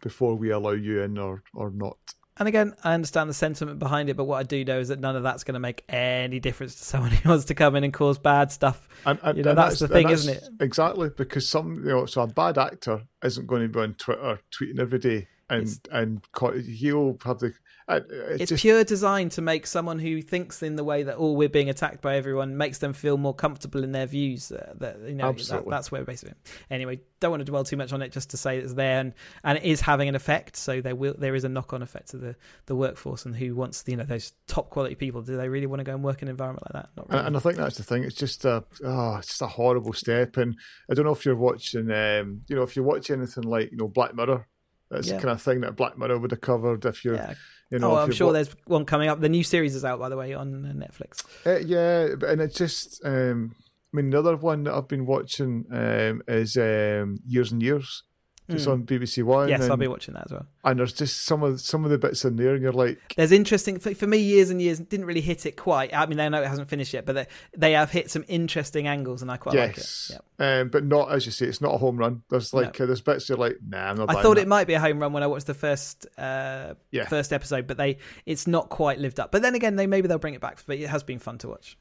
before we allow you in or or not. And again, I understand the sentiment behind it, but what I do know is that none of that's going to make any difference to someone who wants to come in and cause bad stuff. And, and, you know, that's, that's, the thing, isn't it? Exactly, because some, you know, so a bad actor isn't going to be on Twitter tweeting every day and and he'll have the it's, it's just... pure design to make someone who thinks in the way that oh we're being attacked by everyone makes them feel more comfortable in their views. Uh, that you know that, that's where basically. Anyway, don't want to dwell too much on it. Just to say it's there and, and it is having an effect. So there will there is a knock on effect to the the workforce and who wants you know those top quality people. Do they really want to go and work in an environment like that? Not really. And, and, I think that's the thing. It's just a oh, it's just a horrible step. And I don't know if you're watching um, you know if you watch anything like you know Black Mirror. That's yeah. the kind of thing that Black Mirror would have covered if you're yeah you know, oh, I'm sure wa- there's one coming up. The new series is out, by the way, on Netflix. Uh, yeah, and it's just, um, I mean, another one that I've been watching um, is um, Years and Years. It's mm. on BBC One. Yes, I'll be watching that as well. And there's just some of some of the bits in there, and you're like, there's interesting for, for me. Years and years didn't really hit it quite. I mean, I know it hasn't finished yet, but they, they have hit some interesting angles, and I quite yes. like it. Yep. Um, but not as you say, it's not a home run. There's like no. uh, there's bits you're like, nah, I'm not. I thought that. it might be a home run when I watched the first uh, yeah. first episode, but they it's not quite lived up. But then again, they maybe they'll bring it back. But it has been fun to watch.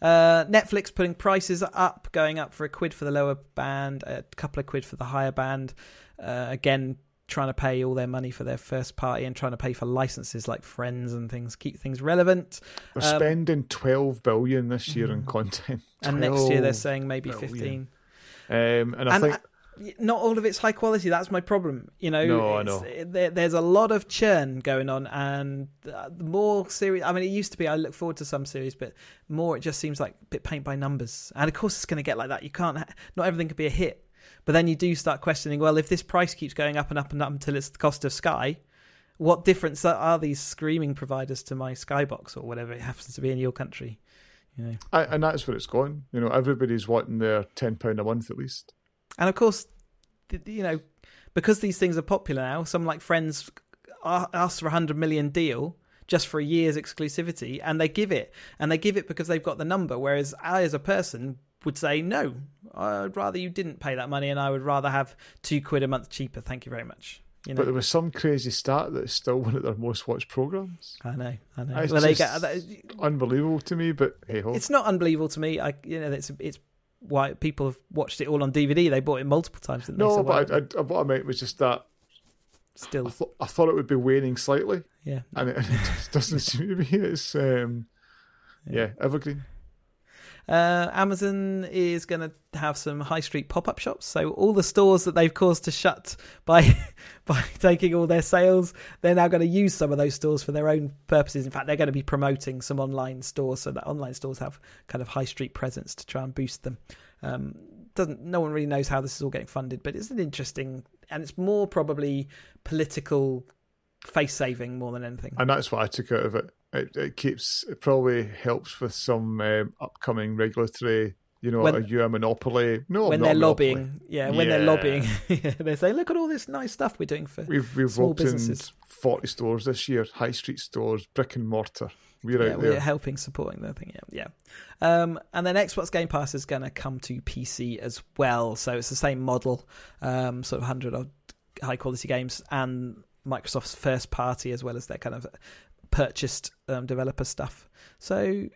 Uh, Netflix putting prices up, going up for a quid for the lower band, a couple of quid for the higher band. Uh, again, trying to pay all their money for their first party and trying to pay for licenses like Friends and things, keep things relevant. They're um, spending twelve billion this year mm, content, and next year they're saying maybe billion. fifteen. Um, and I and think. I, not all of it's high quality. That's my problem. You know, no, I know. Eh, there, there's a lot of churn going on, and uh, the more series. I mean, it used to be I look forward to some series, but more it just seems like a bit paint by numbers. And of course, it's going to get like that. You can't. Not everything can be a hit. But then you do start questioning. Well, if this price keeps going up and up and up until it's the cost of Sky, what difference are these screaming providers to my Skybox or whatever it happens to be in your country? You know, I, and that's where it's going. You know, everybody's wanting their ten pound a month at least. And of course, you know, because these things are popular now, some like Friends ask for a hundred million deal just for a year's exclusivity, and they give it, and they give it because they've got the number. Whereas I, as a person, would say no. I'd rather you didn't pay that money, and I would rather have two quid a month cheaper. Thank you very much. You know? But there was some crazy stat that it's still one of their most watched programs. I know, I know. It's well, they get, uh, unbelievable to me, but hey ho. It's not unbelievable to me. I, you know, it's it's why people have watched it all on DVD. They bought it multiple times. no, so but I, I, what I meant was just that. Still, I, th- I thought it would be waning slightly. Yeah, and it, it just doesn't seem to be. It's um, yeah. yeah, evergreen. Uh, Amazon is going to have some high street pop up shops. So all the stores that they've caused to shut by by taking all their sales, they're now going to use some of those stores for their own purposes. In fact, they're going to be promoting some online stores so that online stores have kind of high street presence to try and boost them. Um, doesn't no one really knows how this is all getting funded, but it's an interesting and it's more probably political face saving more than anything. And that's what I took out of it it, it keeps it probably helps with some um, upcoming regulatory you know, when, are you a monopoly? No, when they're lobbying, yeah, when yeah. they're lobbying, they say, "Look at all this nice stuff we're doing for we've we've small opened businesses. forty stores this year, high street stores, brick and mortar. We're yeah, out there. We're helping supporting the thing. Yeah, yeah. Um, and then Xbox Game Pass is going to come to PC as well, so it's the same model, um, sort of hundred odd high quality games and Microsoft's first party as well as their kind of purchased um, developer stuff. So,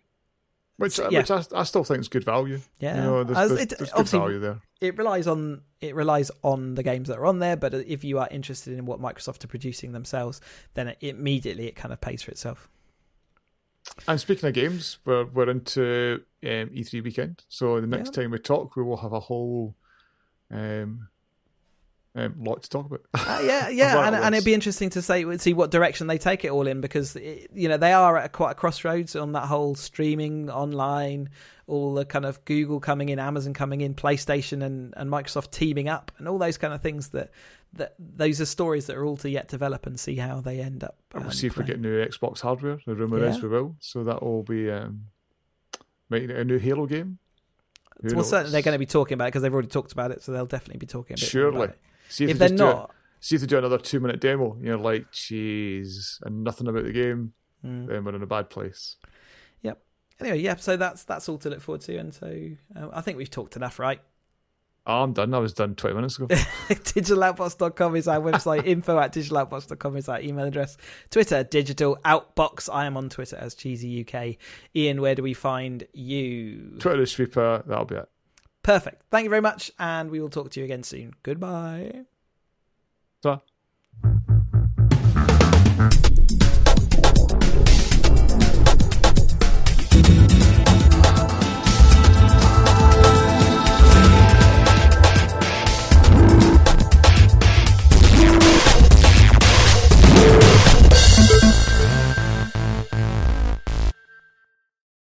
which, so, yeah. which I, I, still think is good value. Yeah, you know, there's, there's, it, there's good value there. It relies on it relies on the games that are on there, but if you are interested in what Microsoft are producing themselves, then it, immediately it kind of pays for itself. And speaking of games, we're we're into um, E3 weekend, so the next yeah. time we talk, we will have a whole um, um, lot to talk about. uh, yeah, yeah, and, and it'd be interesting to say see what direction they take it all in because it, you know they are at a, quite a crossroads on that whole streaming online, all the kind of Google coming in, Amazon coming in, PlayStation and, and Microsoft teaming up, and all those kind of things that that those are stories that are all to yet develop and see how they end up. We'll see if we get new Xbox hardware. The rumor yeah. is we will, so that will be um, making it a new Halo game. Who well, knows? certainly they're going to be talking about it because they've already talked about it, so they'll definitely be talking. Surely, See if, if they are not, see if they do another two minute demo. You're like, jeez, and nothing about the game. Mm. Then we're in a bad place. Yep. Anyway, yeah. So that's that's all to look forward to, and so uh, I think we've talked enough, right? Oh, I'm done. I was done 20 minutes ago. digitaloutbox.com is our website. Info at digitaloutbox.com is our email address. Twitter, digital outbox. I am on Twitter as Cheesy UK. Ian, where do we find you? Twitter is Sweeper. That'll be it. Perfect. Thank you very much. And we will talk to you again soon. Goodbye. Ta.